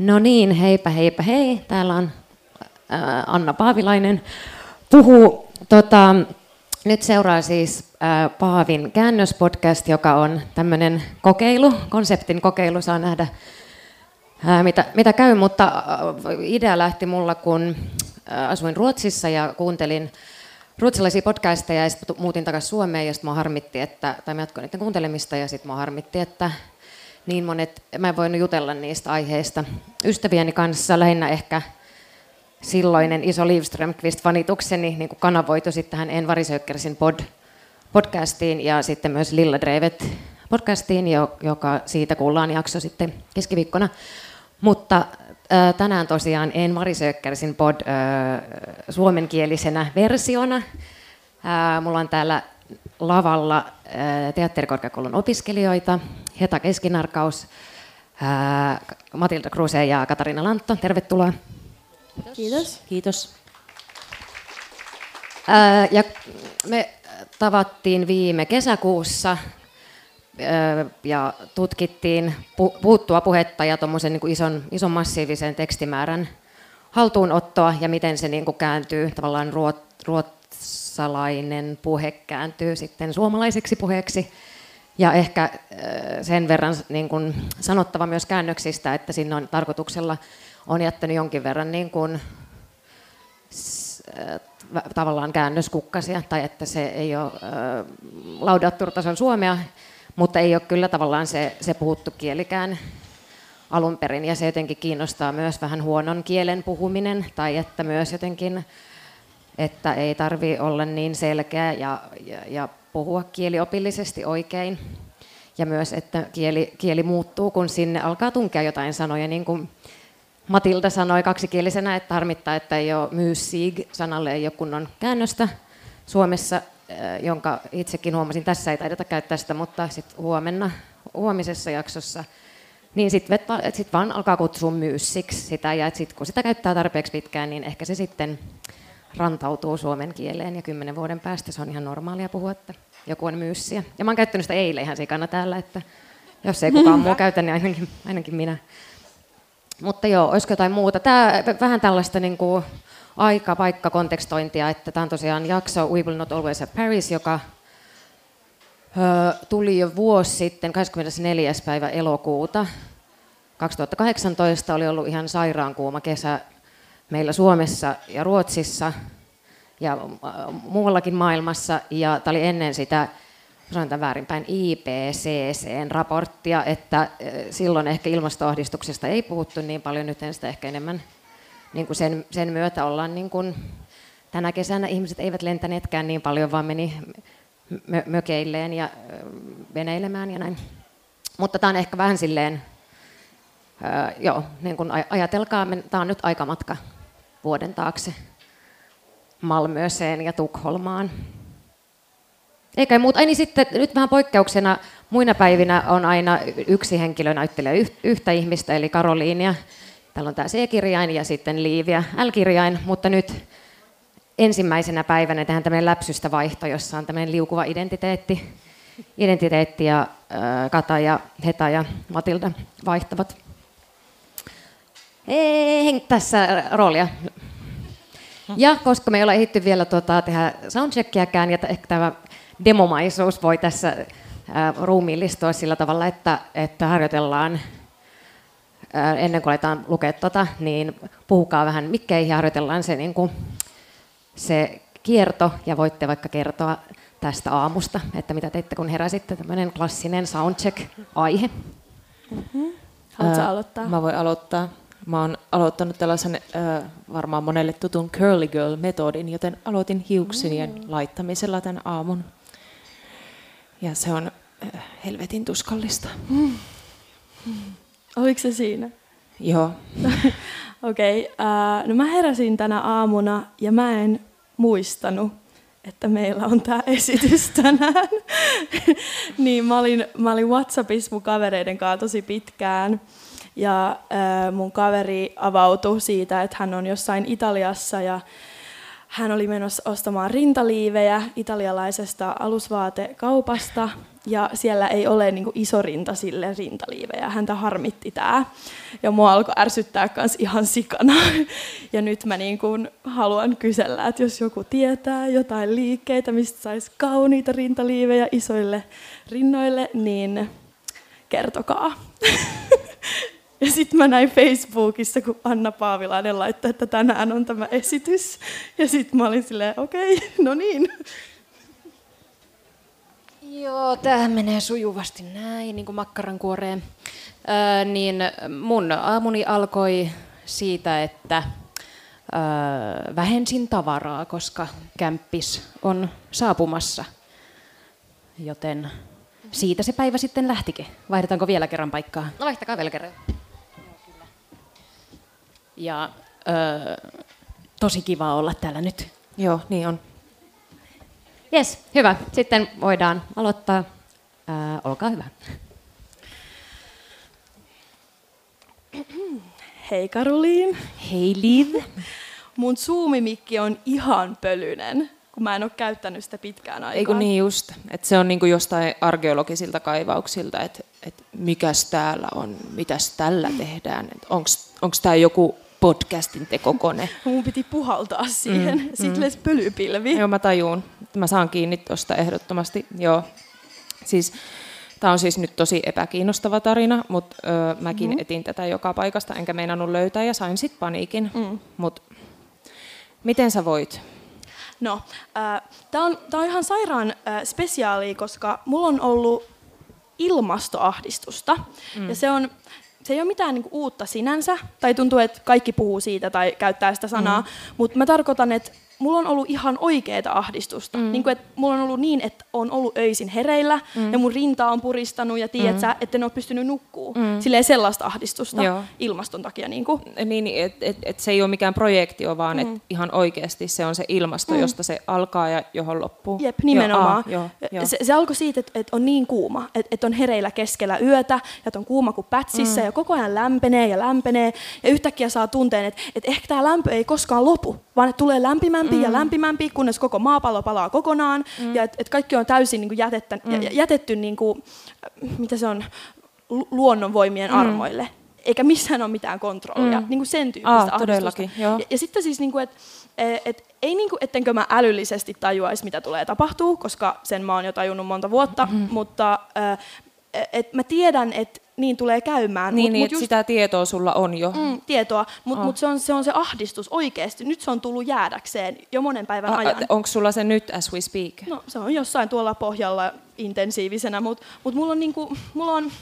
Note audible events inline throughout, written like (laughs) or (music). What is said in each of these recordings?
No niin, heipä heipä hei. Täällä on äh, Anna Paavilainen. Puhuu, tota, nyt seuraa siis ää, äh, Paavin käännöspodcast, joka on tämmöinen kokeilu, konseptin kokeilu, saa nähdä äh, mitä, mitä käy, mutta idea lähti mulla, kun asuin Ruotsissa ja kuuntelin ruotsalaisia podcasteja ja sitten muutin takaisin Suomeen ja sitten mua harmitti, että, tai mä jatkoin niiden kuuntelemista ja sitten mua harmitti, että niin monet, mä en voinut jutella niistä aiheista ystävieni kanssa, lähinnä ehkä silloinen iso Liv Strömqvist-fanitukseni niin kanavoitu sitten tähän En Varisökkersin pod, podcastiin ja sitten myös Lilla Drevet podcastiin, joka siitä kuullaan jakso sitten keskiviikkona. Mutta tänään tosiaan En Varisökkersin pod äh, suomenkielisenä versiona. Äh, mulla on täällä lavalla äh, teatterikorkeakoulun opiskelijoita, Heta Keskinarkaus, äh, Matilda Kruse ja Katarina Lantto. Tervetuloa. Kiitos. Kiitos. Äh, ja me tavattiin viime kesäkuussa ja tutkittiin puuttua puhetta ja niin ison, ison massiivisen tekstimäärän haltuunottoa ja miten se niin kuin kääntyy tavallaan ruot, ruot, saksalainen puhe kääntyy sitten suomalaiseksi puheeksi. Ja ehkä äh, sen verran niin kuin sanottava myös käännöksistä, että siinä on tarkoituksella on jättänyt jonkin verran niin kuin, äh, tavallaan käännöskukkasia, tai että se ei ole äh, laudatturtason suomea, mutta ei ole kyllä tavallaan se, se puhuttu kielikään alun perin, ja se jotenkin kiinnostaa myös vähän huonon kielen puhuminen, tai että myös jotenkin että ei tarvi olla niin selkeä ja, ja, ja puhua kieliopillisesti oikein. Ja myös, että kieli, kieli muuttuu, kun sinne alkaa tunkea jotain sanoja, niin kuin Matilda sanoi kaksikielisenä, että harmittaa, että ei ole myysiig sanalle ei ole kunnon käännöstä Suomessa, eh, jonka itsekin huomasin, tässä ei taideta käyttää sitä, mutta sitten huomenna, huomisessa jaksossa, niin sitten sit vaan alkaa kutsua myyssiksi sitä, ja sit, kun sitä käyttää tarpeeksi pitkään, niin ehkä se sitten rantautuu suomen kieleen ja kymmenen vuoden päästä se on ihan normaalia puhua, että joku on myyssiä. Ja mä oon käyttänyt sitä eilen ihan sikana täällä, että jos ei kukaan muu käytä, niin ainakin, ainakin minä. Mutta joo, olisiko jotain muuta? Tämä vähän tällaista niin kuin aika, paikka, kontekstointia, että tämä on tosiaan jakso We Will Not Always Have Paris, joka ö, tuli jo vuosi sitten, 24. päivä elokuuta 2018, oli ollut ihan sairaankuuma kesä meillä Suomessa ja Ruotsissa ja äh, muuallakin maailmassa. Ja tämä oli ennen sitä, sanotaan väärinpäin, IPCCn raporttia, että äh, silloin ehkä ilmastoahdistuksesta ei puhuttu niin paljon, nyt sitä ehkä enemmän niin kuin sen, sen myötä ollaan niin kuin, tänä kesänä ihmiset eivät lentäneetkään niin paljon, vaan meni mö- mökeilleen ja äh, veneilemään ja näin. Mutta tämä on ehkä vähän silleen, joo, niin kuin ajatelkaa, tämä on nyt aikamatka vuoden taakse Malmöseen ja Tukholmaan. Eikä muuta. Ai niin sitten nyt vähän poikkeuksena muina päivinä on aina yksi henkilö näyttelee yhtä ihmistä, eli Karoliinia. Täällä on tämä C-kirjain ja sitten Liiviä L-kirjain, mutta nyt ensimmäisenä päivänä tehdään tämmöinen läpsystä vaihto, jossa on tämmöinen liukuva identiteetti. Identiteetti ja Kata ja Heta ja Matilda vaihtavat ei tässä roolia. Ja koska me ei ole ehditty vielä tuota, tehdä soundcheckiäkään, ja ehkä tämä demomaisuus voi tässä ää, ruumiillistua sillä tavalla, että, että harjoitellaan ää, ennen kuin aletaan lukea tuota, niin puhukaa vähän mikkeihin ja harjoitellaan se, niin kuin, se kierto, ja voitte vaikka kertoa tästä aamusta, että mitä teitte kun heräsitte, tämmöinen klassinen soundcheck-aihe. Mm-hmm. Haluatko aloittaa? Mä voin aloittaa. Mä oon aloittanut tällaisen äh, varmaan monelle tutun curly girl-metodin, joten aloitin hiuksinien mm. laittamisella tämän aamun. Ja se on äh, helvetin tuskallista. Mm. Oliko se siinä? Joo. (laughs) Okei, okay, äh, no mä heräsin tänä aamuna ja mä en muistanut, että meillä on tämä esitys tänään. (laughs) niin mä olin, mä olin Whatsappissa mun kavereiden kanssa tosi pitkään. Ja äh, mun kaveri avautui siitä, että hän on jossain Italiassa ja hän oli menossa ostamaan rintaliivejä italialaisesta alusvaatekaupasta ja siellä ei ole niin kuin, iso rinta sille rintaliivejä. Häntä harmitti tämä ja mua alkoi ärsyttää myös ihan sikana. (laughs) Ja nyt mä niin kuin, haluan kysellä, että jos joku tietää jotain liikkeitä, mistä saisi kauniita rintaliivejä isoille rinnoille, niin kertokaa. (laughs) Ja sitten mä näin Facebookissa, kun Anna Paavilainen laittoi, että tänään on tämä esitys. Ja sitten mä olin silleen, okei, okay, no niin. Joo, tämä menee sujuvasti näin, niin kuin makkarankuoreen. Öö, niin mun aamuni alkoi siitä, että öö, vähensin tavaraa, koska kämppis on saapumassa. Joten siitä se päivä sitten lähtikin. Vaihdetaanko vielä kerran paikkaa? No vaihtakaa vielä kerran. Ja öö, tosi kiva olla täällä nyt. Joo, niin on. Yes, hyvä. Sitten voidaan aloittaa. Ää, olkaa hyvä. Hei Karuliin. Hei Liv. Mun Zoom-mikki on ihan pölyinen, kun mä en ole käyttänyt sitä pitkään aikaa. Eikö niin just, että se on niinku jostain arkeologisilta kaivauksilta, että et mikäs täällä on, mitäs tällä tehdään, onko tämä joku podcastin tekokone. Mun piti puhaltaa siihen. Mm, Sitten mm. pölypilvi. Joo, mä tajuun. Mä saan kiinni tuosta ehdottomasti. Joo. Siis, Tämä on siis nyt tosi epäkiinnostava tarina, mutta öö, mäkin mm. etin tätä joka paikasta, enkä meinannut löytää ja sain sitten paniikin. Mm. Mut, miten sä voit? No, äh, tämä on, on ihan sairaan äh, spesiaali, koska mulla on ollut ilmastoahdistusta. Mm. Ja se on se ei ole mitään niin uutta sinänsä, tai tuntuu, että kaikki puhuu siitä tai käyttää sitä sanaa, mm. mutta mä tarkoitan, että mulla on ollut ihan oikeaa ahdistusta. Mm. Niin kuin, että mulla on ollut niin, että on ollut öisin hereillä mm. ja mun rinta on puristanut ja tiedät mm. sä, että en ole pystynyt nukkuu. Mm. Silleen sellaista ahdistusta Joo. ilmaston takia. Niin, kuin. niin että et, et se ei ole mikään projektio, vaan mm. että ihan oikeasti se on se ilmasto, mm. josta se alkaa ja johon loppuu. Jep, nimenomaan. Joo, aa, jo, jo. Se, se alkoi siitä, että, että on niin kuuma, että, että on hereillä keskellä yötä ja on kuuma kuin pätsissä mm. ja koko ajan lämpenee ja lämpenee ja yhtäkkiä saa tunteen, että, että ehkä tämä lämpö ei koskaan lopu, vaan että tulee lämpimämpi mm. ja lämpimämpi, kunnes koko maapallo palaa kokonaan mm. ja että et kaikki on täysin niin kuin jätettä, mm. jätetty, niin kuin, mitä se on, luonnonvoimien mm. armoille. Eikä missään ole mitään kontrollia, mm. niin kuin sen tyyppistä ah, todellakin, joo. Ja, ja sitten siis, niin kuin, että et, ei niin kuin, ettenkö mä älyllisesti tajuaisi, mitä tulee tapahtuu, koska sen mä oon jo tajunnut monta vuotta, mm. mutta et mä tiedän, että niin tulee käymään. Niin, mut, niin mut just, sitä tietoa sulla on jo. Mm, tietoa, mutta oh. mut se, on, se on se ahdistus oikeasti. Nyt se on tullut jäädäkseen jo monen päivän a, ajan. Onko sulla se nyt as we speak? No se on jossain tuolla pohjalla intensiivisenä, mutta mut mulla on niinku, mulla on,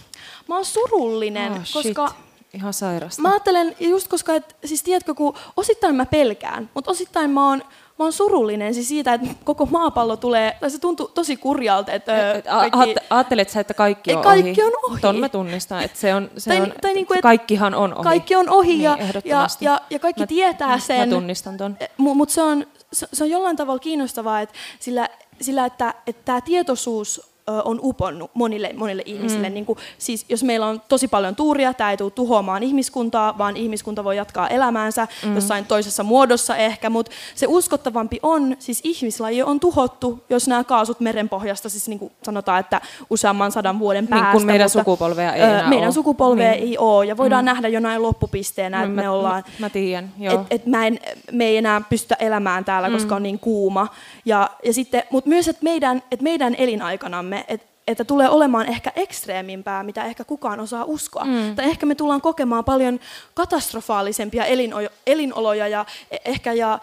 mä oon surullinen, oh, koska... Shit. Ihan sairasta. Mä ajattelen, just koska, et, siis tiedätkö, kun osittain mä pelkään, mutta osittain mä oon mä oon surullinen siis siitä, että koko maapallo tulee, tai se tuntuu tosi kurjalta. Että et, kaikki, Ajattelet sä, että kaikki on kaikki ohi? on ohi. Ton mä tunnistan, että se on, se tai, on tai niin kuin, kaikkihan on ohi. Kaikki on ohi niin, ja, ja, ja, ja kaikki mä, tietää sen. Mä tunnistan ton. Mutta se on, se on jollain tavalla kiinnostavaa, että sillä, sillä että, että tämä tietoisuus on uponnut monille, monille ihmisille. Mm. Niin kuin, siis jos meillä on tosi paljon tuuria, tämä ei tule tuhoamaan ihmiskuntaa, vaan ihmiskunta voi jatkaa elämäänsä mm. jossain toisessa muodossa ehkä, mutta se uskottavampi on, siis ihmislaji on tuhottu, jos nämä kaasut merenpohjasta, siis niin kuin sanotaan, että useamman sadan vuoden päästä. Niin kuin meidän mutta, sukupolvea ei enää Meidän ole. sukupolvea niin. ei ole, ja voidaan mm. nähdä jo näin loppupisteenä, että no, me ollaan... Mä, mä tiedän, joo. Et, et mä en, me ei enää pystytä elämään täällä, mm. koska on niin kuuma. Ja, ja sitten, mutta myös, että meidän, et meidän elinaikanamme että että tulee olemaan ehkä ekstreemimpää, mitä ehkä kukaan osaa uskoa. Mm. Tai ehkä me tullaan kokemaan paljon katastrofaalisempia elinoloja ja e- ehkä ja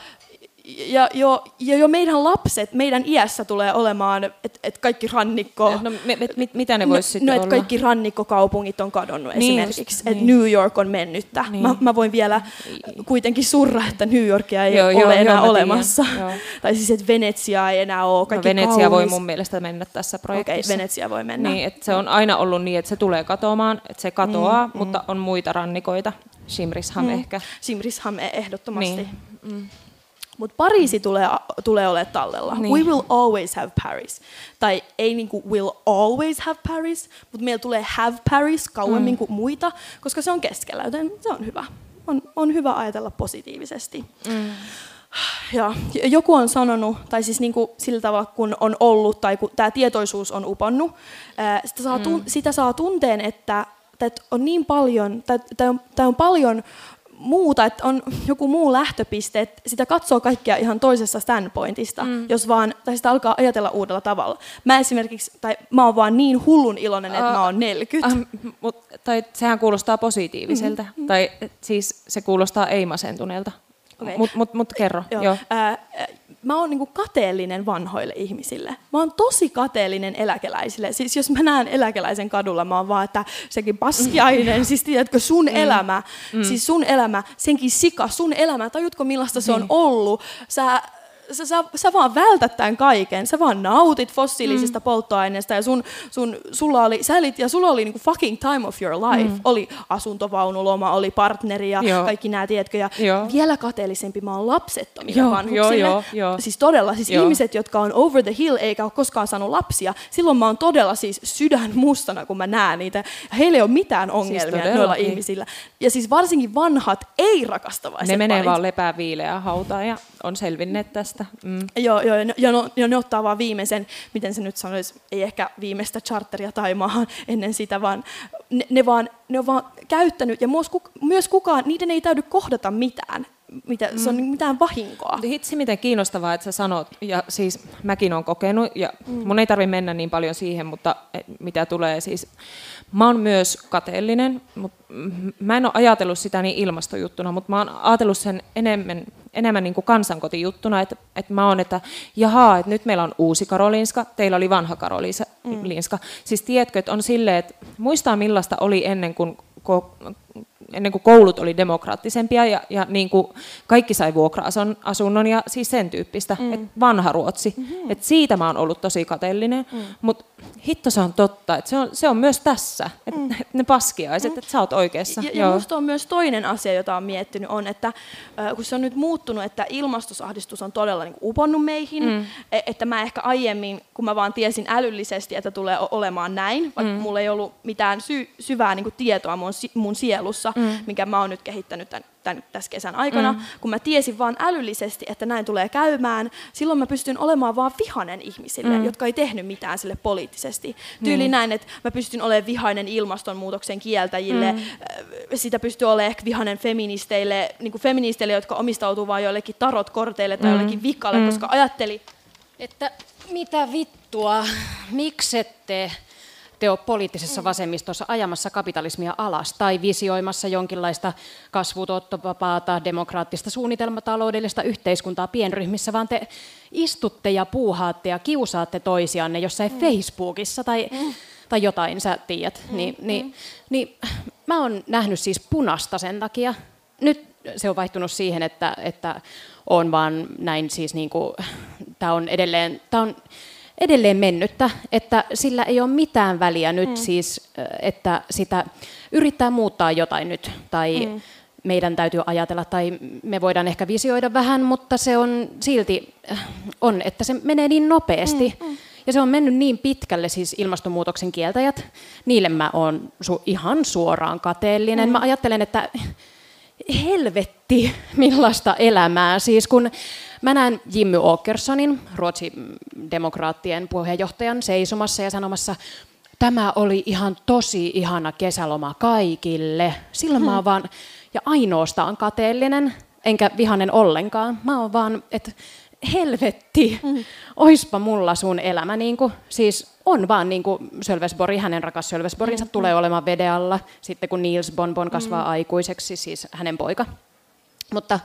ja jo, ja jo meidän lapset, meidän iässä tulee olemaan, että et kaikki rannikko... No, me, me, mit, mitä ne voisi no, sitten no, että kaikki rannikkokaupungit on kadonnut niin esimerkiksi, että niin. New York on mennyttä. Niin. Mä, mä voin vielä kuitenkin surra, että New Yorkia ei joo, ole joo, enää joo, olemassa. Joo. (laughs) tai siis, että Venetsia ei enää ole. Kaikki no, Venetsia kaunis. voi mun mielestä mennä tässä projektissa. Okei, okay, Venetsia voi mennä. Niin, että se on aina ollut niin, että se tulee katoamaan, että se katoaa, mm, mutta mm. on muita rannikoita. Shimrisham mm. ehkä. Shimrisham e- ehdottomasti. Niin. Mm. Mutta Pariisi tulee, tulee olemaan tallella. Niin. We will always have Paris. Tai ei niinku will always have Paris, mutta meillä tulee have Paris kauemmin mm. kuin muita, koska se on keskellä, joten se on hyvä. On, on hyvä ajatella positiivisesti. Mm. ja joku on sanonut, tai siis niin kuin sillä tavalla kun on ollut, tai kun tämä tietoisuus on uponnut, sitä saa, tun- mm. sitä saa tunteen, että, että on niin paljon, tai, tai, on, tai on paljon muuta, että on joku muu lähtöpiste, että sitä katsoo kaikkia ihan toisessa standpointista, mm. jos vaan, tai sitä alkaa ajatella uudella tavalla. Mä esimerkiksi, tai mä oon vaan niin hullun iloinen, että uh, mä oon 40. Uh, mut, tai sehän kuulostaa positiiviselta, mm-hmm. tai siis se kuulostaa ei-masentuneelta. Okay. Mutta mut, mut kerro. Joo. Joo. Ää, mä oon niinku kateellinen vanhoille ihmisille. Mä oon tosi kateellinen eläkeläisille. Siis jos mä näen eläkeläisen kadulla, mä oon vaan, että sekin paskiainen, siis tiedätkö, sun mm. elämä, mm. siis sun elämä, senkin sika, sun elämä, tajutko millaista se on niin. ollut? Sä sä, sä, sä vaan vältät tämän kaiken, sä vaan nautit fossiilisista mm. polttoaineista ja sun, sun, sulla oli, sä elit, ja sulla oli niinku fucking time of your life. Mm. Oli asuntovaunuloma, oli partneri ja joo. kaikki nämä, tiedätkö, ja joo. vielä kateellisempi mä oon lapsettomille joo, vanhuksille. Joo, joo, joo. Siis todella, siis joo. ihmiset, jotka on over the hill eikä ole koskaan saanut lapsia, silloin mä oon todella siis sydän mustana, kun mä näen niitä. Heillä ei ole mitään siis ongelmia siis noilla ihmisillä. Ja siis varsinkin vanhat ei-rakastavaiset Ne menee vaan lepää viileää hautaan ja on selvinneet tästä. Mm. Joo, joo ja, ja, no, ja ne ottaa vaan viimeisen, miten se nyt sanoisi, ei ehkä viimeistä charteria Taimaahan ennen sitä, vaan ne, ne, vaan, ne on vaan käyttänyt, ja myös, myös kukaan, niiden ei täydy kohdata mitään mitä, se on mm. mitään vahinkoa. Hitsi, miten kiinnostavaa, että sä sanot, ja siis mäkin olen kokenut, ja mm. mun ei tarvitse mennä niin paljon siihen, mutta mitä tulee siis, mä oon myös kateellinen, mutta mä en ole ajatellut sitä niin ilmastojuttuna, mutta mä oon ajatellut sen enemmän, enemmän niin kuin kansankotijuttuna, että, että mä oon, että jahaa, että nyt meillä on uusi Karolinska, teillä oli vanha Karolinska. Mm. Siis tiedätkö, että on silleen, että muistaa millaista oli ennen kuin ennen kuin koulut oli demokraattisempia ja, ja niin kuin kaikki sai vuokra-asunnon ja siis sen tyyppistä, mm. että vanha Ruotsi. Mm-hmm. Et siitä mä oon ollut tosi kateellinen, mm. mutta hitto se on totta, että se on, se on myös tässä, että mm. (laughs) ne paskiaiset, mm. että sä oot oikeassa. Ja, ja musta on myös toinen asia, jota on miettinyt, on, että äh, kun se on nyt muuttunut, että ilmastosahdistus on todella niin kuin uponnut meihin, mm. E, että mä ehkä aiemmin, kun mä vaan tiesin älyllisesti, että tulee olemaan näin, vaikka mm. mulla ei ollut mitään sy- syvää niin kuin tietoa mun, mun sielussa, mm. minkä mä oon nyt kehittänyt tämän tämän, tässä kesän aikana, mm. kun mä tiesin vaan älyllisesti, että näin tulee käymään, silloin mä pystyn olemaan vaan vihanen ihmisille, mm. jotka ei tehnyt mitään sille poliittisesti. Tyyli niin. näin, että mä pystyn olemaan vihainen ilmastonmuutoksen kieltäjille, mm. sitä pystyy olemaan ehkä vihainen feministeille, niin kuin feministeille, jotka omistautuu vaan joillekin tarotkorteille tai mm. jollekin vikalle, mm. koska ajatteli, että mitä vittua, (laughs) miksette te ole poliittisessa vasemmistossa ajamassa kapitalismia alas tai visioimassa jonkinlaista kasvutottovapaata, demokraattista suunnitelmataloudellista yhteiskuntaa pienryhmissä, vaan te istutte ja puuhaatte ja kiusaatte toisianne jossain mm. Facebookissa tai, mm. tai jotain, sä tiedät. Mm. Niin, niin, niin, mä oon nähnyt siis punasta sen takia. Nyt se on vaihtunut siihen, että, että on vaan näin siis niin kuin, tämä on edelleen, tämä on edelleen mennyttä, että sillä ei ole mitään väliä nyt mm. siis, että sitä yrittää muuttaa jotain nyt, tai mm. meidän täytyy ajatella, tai me voidaan ehkä visioida vähän, mutta se on silti, on, että se menee niin nopeasti, mm. Mm. Ja se on mennyt niin pitkälle, siis ilmastonmuutoksen kieltäjät, niille mä oon su- ihan suoraan kateellinen. Mm. Mä ajattelen, että helvetti, millaista elämää. Siis kun Mä näen Jimmy Åkessonin, Ruotsin demokraattien puheenjohtajan, seisomassa ja sanomassa, tämä oli ihan tosi ihana kesäloma kaikille. Silloin hmm. mä oon vaan, ja ainoastaan kateellinen, enkä vihanen ollenkaan. Mä oon vaan, että helvetti, mm. oispa mulla sun elämä. Niin kuin, siis on vaan niin kuin Sölvesborg, hänen rakas Sölvesborginsa mm. tulee olemaan veden alla, sitten kun Niels Bonbon kasvaa mm. aikuiseksi, siis hänen poika. Mutta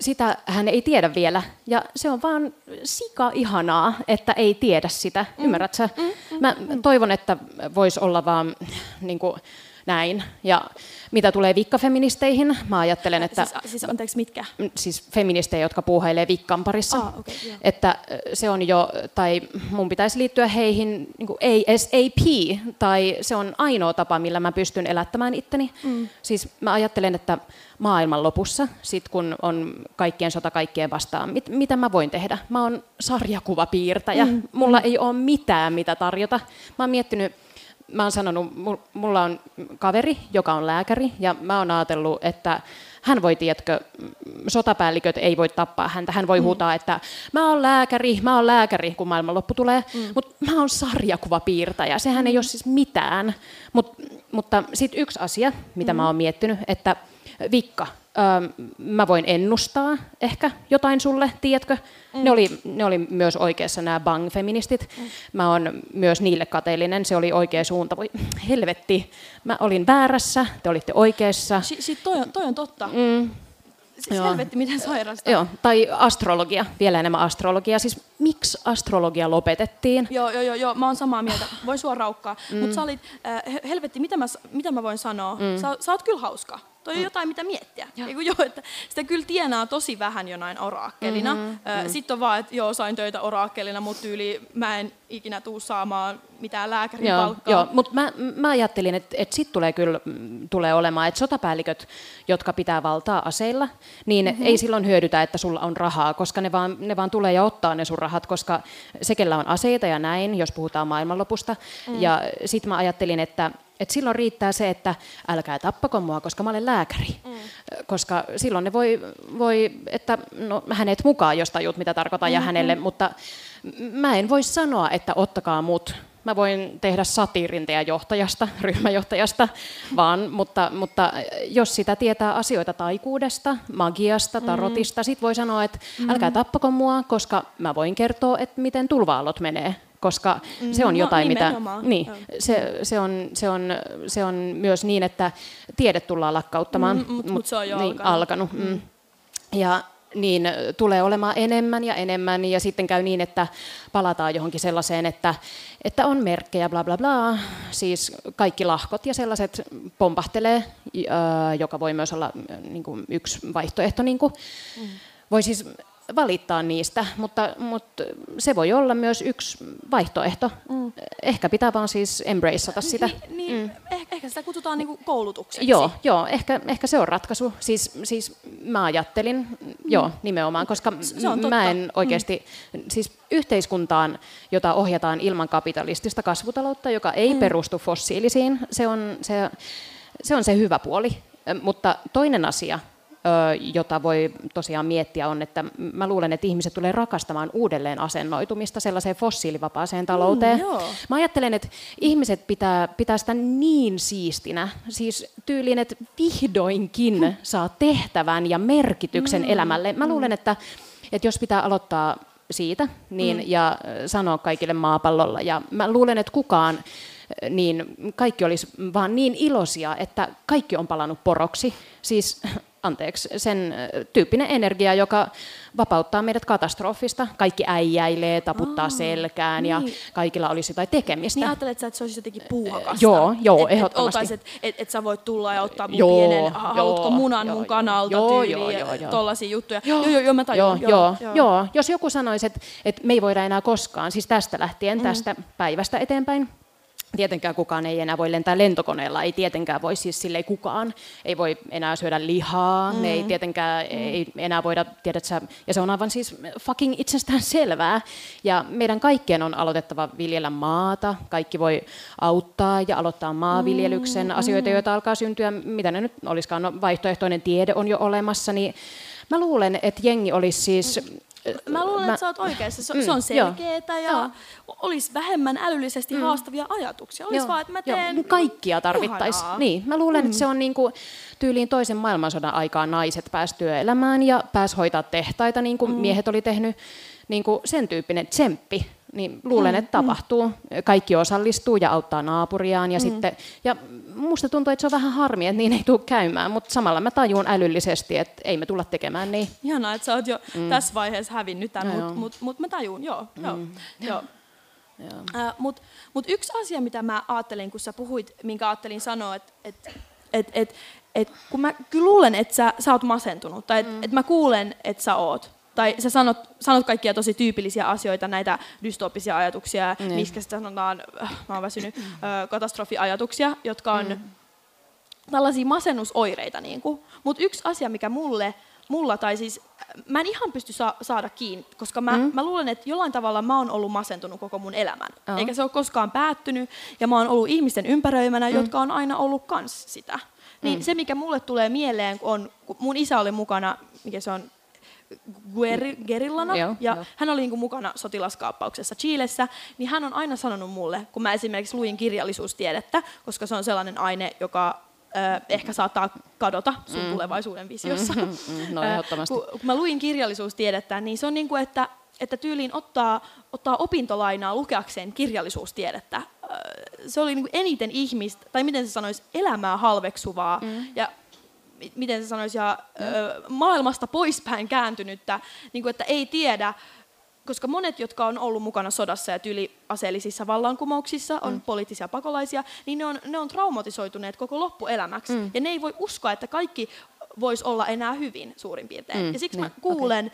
sitä hän ei tiedä vielä. Ja se on vaan sika ihanaa, että ei tiedä sitä. Mm. Ymmärrätkö? Mm, mm, Mä toivon, että voisi olla vaan niin kuin, näin. Ja mitä tulee vikkafeministeihin, mä ajattelen, että... Siis, siis anteeksi, mitkä? Siis feministejä, jotka puuhailee vikkan parissa. Ah, okay, yeah. Että se on jo, tai mun pitäisi liittyä heihin niin kuin ASAP, tai se on ainoa tapa, millä mä pystyn elättämään itteni. Mm. Siis mä ajattelen, että maailman lopussa, sit kun on kaikkien sota kaikkien vastaan, mit, mitä mä voin tehdä? Mä oon sarjakuvapiirtäjä, mm. mulla mm. ei ole mitään mitä tarjota. Mä oon miettinyt mä oon sanonut, mulla on kaveri, joka on lääkäri, ja mä oon ajatellut, että hän voi, tiedätkö, sotapäälliköt ei voi tappaa häntä. Hän voi mm. huutaa, että mä oon lääkäri, mä oon lääkäri, kun maailmanloppu tulee, mm. mutta mä oon sarjakuvapiirtäjä. Sehän mm. ei ole siis mitään. Mut, mutta sitten yksi asia, mitä mm. mä oon miettinyt, että Vikka, mä voin ennustaa ehkä jotain sulle, tiedätkö? Mm. Ne, oli, ne oli myös oikeassa nämä bang-feministit. Mm. Mä oon myös niille kateellinen, se oli oikea suunta. Voi helvetti, mä olin väärässä, te olitte oikeassa. Si- si- toi, on, toi on totta. Mm. Siis Joo. helvetti, miten sairasta. Joo, tai astrologia, vielä enemmän astrologia. Siis miksi astrologia lopetettiin? Joo, joo, joo, joo mä oon samaa mieltä. Voin sua raukkaa. (laughs) Mm. Mutta sä olit, äh, helvetti, mitä mä, mitä mä voin sanoa? Mm. Sä, sä oot kyllä hauska. Toi on mm. jotain, mitä miettiä. Joo. Joo, että sitä kyllä tienaa tosi vähän jonain oraakkelina. Mm-hmm, mm. Sitten on vaan, että joo, sain töitä oraakkelina, mutta tyyli mä en ikinä tuu saamaan mitään lääkärin joo, palkkaa. Joo, mutta mä, mä ajattelin, että, että sitten tulee kyllä mm, tulee olemaan, että sotapäälliköt, jotka pitää valtaa aseilla, niin mm-hmm. ei silloin hyödytä, että sulla on rahaa, koska ne vaan, ne vaan tulee ja ottaa ne sun rahat, koska se, kellä on aseita ja näin, jos puhutaan maailmanlopusta. Mm. Ja sitten mä ajattelin, että et silloin riittää se, että älkää tappako mua, koska mä olen lääkäri. Mm. Koska silloin ne voi, voi että no, hänet mukaan, jos tajut mitä tarkoitan, mm-hmm. ja hänelle, mutta mä en voi sanoa, että ottakaa mut. Mä voin tehdä satiirin teidän johtajasta, (laughs) ryhmäjohtajasta, vaan, mutta, mutta jos sitä tietää asioita taikuudesta, magiasta, mm-hmm. tarotista, mm. sit voi sanoa, että älkää mm-hmm. tappako mua, koska mä voin kertoa, että miten tulvaalot menee koska mm, se on no, jotain, mitä... Niin, se, se, on, se, on, se on myös niin, että tiede tullaan lakkauttamaan. Mm, Mutta mut se on jo niin, alkanut. alkanut mm. Ja niin tulee olemaan enemmän ja enemmän ja sitten käy niin, että palataan johonkin sellaiseen, että, että on merkkejä, bla bla bla, siis kaikki lahkot ja sellaiset pompahtelee, joka voi myös olla niin kuin yksi vaihtoehto. Niin kuin. Mm. Voi siis valittaa niistä, mutta, mutta se voi olla myös yksi vaihtoehto. Mm. Ehkä pitää vaan siis embraceata sitä. Niin, niin mm. ehkä, ehkä sitä kutsutaan niinku koulutukseksi. Joo, joo ehkä, ehkä se on ratkaisu. Siis, siis mä ajattelin, mm. joo, nimenomaan, koska mä en oikeasti, mm. siis yhteiskuntaan, jota ohjataan ilman kapitalistista kasvutaloutta, joka ei mm. perustu fossiilisiin, se on se, se on se hyvä puoli. Mutta toinen asia, jota voi tosiaan miettiä, on, että mä luulen, että ihmiset tulee rakastamaan uudelleen asennoitumista sellaiseen fossiilivapaaseen talouteen. Mm, mä ajattelen, että ihmiset pitää, pitää sitä niin siistinä, siis tyyliin, että vihdoinkin mm. saa tehtävän ja merkityksen mm, elämälle. Mä luulen, että, että jos pitää aloittaa siitä niin, mm. ja sanoa kaikille maapallolla, ja mä luulen, että kukaan niin kaikki olisi vaan niin iloisia, että kaikki on palannut poroksi. Siis anteeksi, sen tyyppinen energia, joka vapauttaa meidät katastrofista. Kaikki äijäilee, taputtaa Aa, selkään niin. ja kaikilla olisi jotain tekemistä. Niin ajattelet sä, että se olisi jotenkin puuhakasta? Joo, joo, et, ehdottomasti. Että et, et, et sä voit tulla ja ottaa mun joo, pienen, haluatko munan joo, mun kanalta joo, tyyliin joo, joo, joo. tollaisia juttuja. Joo, joo, joo, joo mä tajun. Joo, joo, joo, joo. joo. Jos joku sanoisi, että, että me ei voida enää koskaan, siis tästä lähtien, mm. tästä päivästä eteenpäin, Tietenkään kukaan ei enää voi lentää lentokoneella, ei tietenkään voi siis sille kukaan, ei voi enää syödä lihaa, mm. ei tietenkään mm. ei enää voida, tiedätkö, ja se on aivan siis fucking itsestään selvää. Ja meidän kaikkien on aloitettava viljellä maata, kaikki voi auttaa ja aloittaa maanviljelyksen, mm. asioita, joita alkaa syntyä, mitä ne nyt olisikaan, no, vaihtoehtoinen tiede on jo olemassa, niin Mä luulen, että jengi olisi siis Mä luulen, mä... että sä oot oikeassa. Se, mm, se on selkeää ja joo. olisi vähemmän älyllisesti mm. haastavia ajatuksia. Olisi vaan, että mä teen... Joo. Kaikkia tarvittaisiin. Niin, mä luulen, mm. että se on niinku, tyyliin toisen maailmansodan aikaan naiset pääsivät työelämään ja pääs hoitaa tehtaita, niin kuin mm. miehet oli tehnyt. Niin kuin sen tyyppinen tsemppi niin luulen, mm, että mm. tapahtuu. Kaikki osallistuu ja auttaa naapuriaan. Ja, mm. sitten, ja musta tuntuu, että se on vähän harmi, että niin ei tule käymään, mutta samalla mä tajun älyllisesti, että ei me tulla tekemään niin. Ihanaa, että sä oot jo mm. tässä vaiheessa hävinnyt tämän, no, mutta mut, mut mä tajun, joo. Mm. joo, joo. Uh, Mutta mut yksi asia, mitä mä ajattelin, kun sä puhuit, minkä ajattelin sanoa, että et, et, et, et, kun mä kyllä luulen, että sä, sä oot masentunut, tai että mm. et mä kuulen, että sä oot, tai sä sanot, sanot kaikkia tosi tyypillisiä asioita, näitä dystopisia ajatuksia, mm. miksi sitä sanotaan, äh, mä oon väsynyt, mm. katastrofiajatuksia, jotka on mm. tällaisia masennusoireita. Niin Mutta yksi asia, mikä mulle, mulla, tai siis mä en ihan pysty sa- saada kiinni, koska mä, mm. mä luulen, että jollain tavalla mä oon ollut masentunut koko mun elämän. Oh. Eikä se ole koskaan päättynyt, ja mä oon ollut ihmisten ympäröimänä, mm. jotka on aina ollut kans sitä. niin se mikä mulle tulee mieleen on, kun mun isä oli mukana, mikä se on, gueri, gerillana, Joo, ja joo. hän oli niin kuin mukana sotilaskaappauksessa Chiilessä, niin hän on aina sanonut mulle, kun mä esimerkiksi luin kirjallisuustiedettä, koska se on sellainen aine, joka ö, ehkä saattaa kadota sun Mm. tulevaisuuden visiossa. No Ö, ehdottomasti. Kun, kun mä luin kirjallisuustiedettä, niin se on niin kuin, että, että tyyliin ottaa, ottaa opintolainaa lukeakseen kirjallisuustiedettä. Se oli niin kuin eniten ihmistä, tai miten se sanoisi, elämää halveksuvaa mm. ja miten se sanoisi, ja, ö, maailmasta poispäin kääntynyttä, niin kuin, että ei tiedä, koska monet, jotka on ollut mukana sodassa ja tyyli aseellisissa vallankumouksissa, on mm. poliittisia pakolaisia, niin ne on, ne on traumatisoituneet koko loppuelämäksi. Mm. Ja ne ei voi uskoa, että kaikki voisi olla enää hyvin suurin piirtein. Mm, Ja siksi niin, mä kuulen,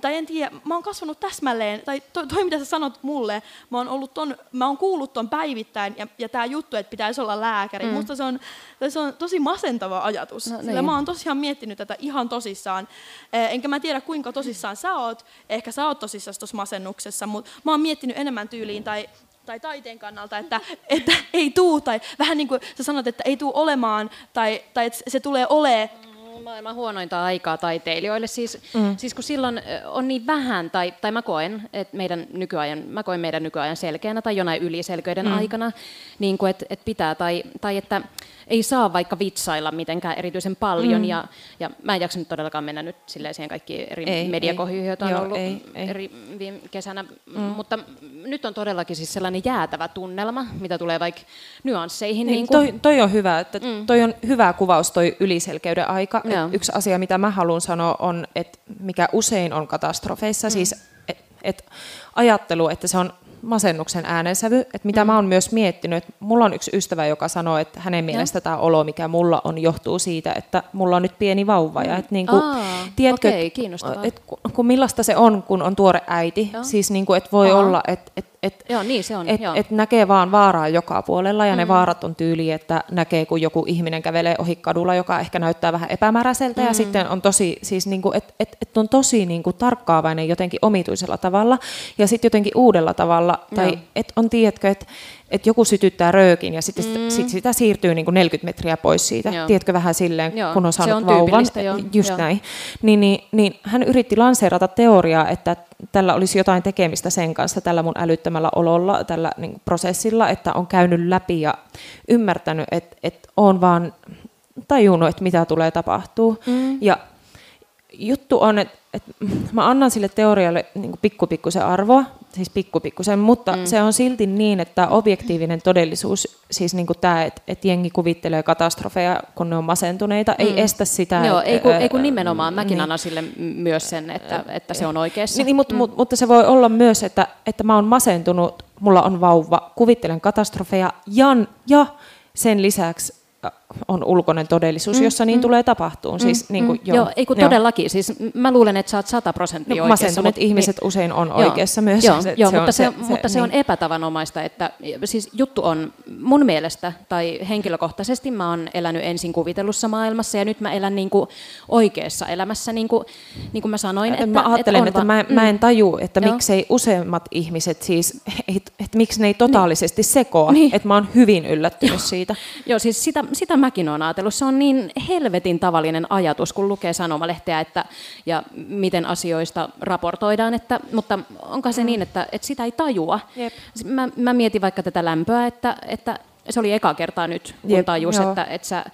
tai en tiedä, mä oon kasvanut täsmälleen, tai toi, toi mitä sä sanot mulle, mä oon, ollut ton, mä oon kuullut ton päivittäin, ja, ja tämä juttu, että pitäisi olla lääkäri, mm. musta se on, se on tosi masentava ajatus, No no, sillä niin. mä oon tosiaan miettinyt tätä ihan tosissaan, Eh, enkä mä tiedä kuinka tosissaan sä oot, ehkä sä oot tosissaan tuossa masennuksessa, mutta mä oon miettinyt enemmän tyyliin, tai tai taiteen kannalta, että, että ei tuu, tai vähän niin kuin sä sanot, että ei tuu olemaan, tai, tai että se tulee ole Maailman huonointa aikaa taiteilijoille. Siis, mm. siis kun silloin on niin vähän, tai, tai mä koen, että meidän nykyajan, mä koen meidän nykyajan selkeänä tai jonain yliselköiden mm. aikana, niin kuin, että, että pitää, tai, tai että ei saa vaikka vitsailla mitenkään erityisen paljon, mm. ja, ja mä en jaksa nyt todellakaan mennä nyt siihen kaikkiin eri Ei, mediakohyihin, joita on Joo, ollut ei, ei. eri viime kesänä, mm. mutta nyt on todellakin siis sellainen jäätävä tunnelma, mitä tulee vaikka nyansseihin. Niin, niin kuin, toi, toi on hyvä, että mm. toi on hyvä kuvaus toi yliselkeyden aika. Et yksi asia, mitä mä haluan sanoa on, että mikä usein on katastrofeissa, mm. siis et, et ajattelu, että se on masennuksen äänensävy, että mitä mm. mä oon myös miettinyt, että mulla on yksi ystävä, joka sanoo, että hänen mielestä tämä olo, mikä mulla on, johtuu siitä, että mulla on nyt pieni vauva. Ja että niinku, Aa, tiedätkö, okei, et- kiinnostavaa. et, kun, kun millaista se on, kun on tuore äiti, Joo. siis niinku, että voi Aha. olla, että et, et, Joo, niin se on. et, joo. et näkee vaan vaaraa joka puolella ja mm. ne vaarat on tyyli, että näkee kun joku ihminen kävelee ohi kadulla, joka ehkä näyttää vähän epämääräiseltä mm. ja sitten on tosi, siis niinku, et, et, et on tosi niinku tarkkaavainen jotenkin omituisella tavalla ja sitten jotenkin uudella tavalla tai Joo. et on tiedätkö, että et joku sytyttää röökin ja sitten mm. sit sitä siirtyy niinku 40 metriä pois siitä, Joo. tiedätkö vähän silleen, Joo, kun on saanut on vauvan, joo, just joo. näin, niin, niin, niin hän yritti lanseerata teoriaa, että tällä olisi jotain tekemistä sen kanssa, tällä mun älyttömällä ololla, tällä niin prosessilla, että on käynyt läpi ja ymmärtänyt, että, että on vaan tajunnut, että mitä tulee tapahtuu. Mm. Ja juttu on, että, että mä annan sille teorialle niin pikkupikkusen arvoa, siis pikkupikkusen, mutta mm. se on silti niin, että objektiivinen todellisuus, siis niin tämä, että, että jengi kuvittelee katastrofeja, kun ne on masentuneita, mm. ei estä sitä. Joo, että, ei kun, ei kun nimenomaan. Mäkin niin. annan sille myös sen, että, että se on oikeassa. Niin, niin, mutta, mm. mutta se voi olla myös, että, että mä oon masentunut, mulla on vauva, kuvittelen katastrofeja ja, ja sen lisäksi on ulkoinen todellisuus, jossa niin tulee tapahtumaan. Siis, niin kuin, Joo, joo, ei kun todellakin. Siis mä luulen, että sä oot sata prosenttia No, oikeassa. masentuneet mut- ihmiset niin- usein on Joo, oikeassa myös. Joo, Se- joo se on mutta, se, se- mutta se on niin. epätavanomaista, että siis juttu on mun mielestä, tai henkilökohtaisesti mä oon elänyt ensin kuvitellussa maailmassa, ja nyt mä elän niin kuin oikeassa elämässä, niin kuin, niin kuin mä sanoin. Että, Että, mä ajattelen, on että va- mä, mä en taju, että Joo. miksei useimmat ihmiset siis, et, että miksi ne ei totaalisesti sekoa, Niin. että mä oon hyvin yllättynyt siitä. Joo, siis sitä, sitä mäkin olen ajatellut. Se on niin helvetin tavallinen ajatus, kun lukee sanomalehteä, että, ja miten asioista raportoidaan. Että, mutta onko se niin, että, että sitä ei tajua? Jep. Mä, mä mietin vaikka tätä lämpöä, että, että se oli eka kertaa nyt, kun Jep, tajus, joo. että, että sä,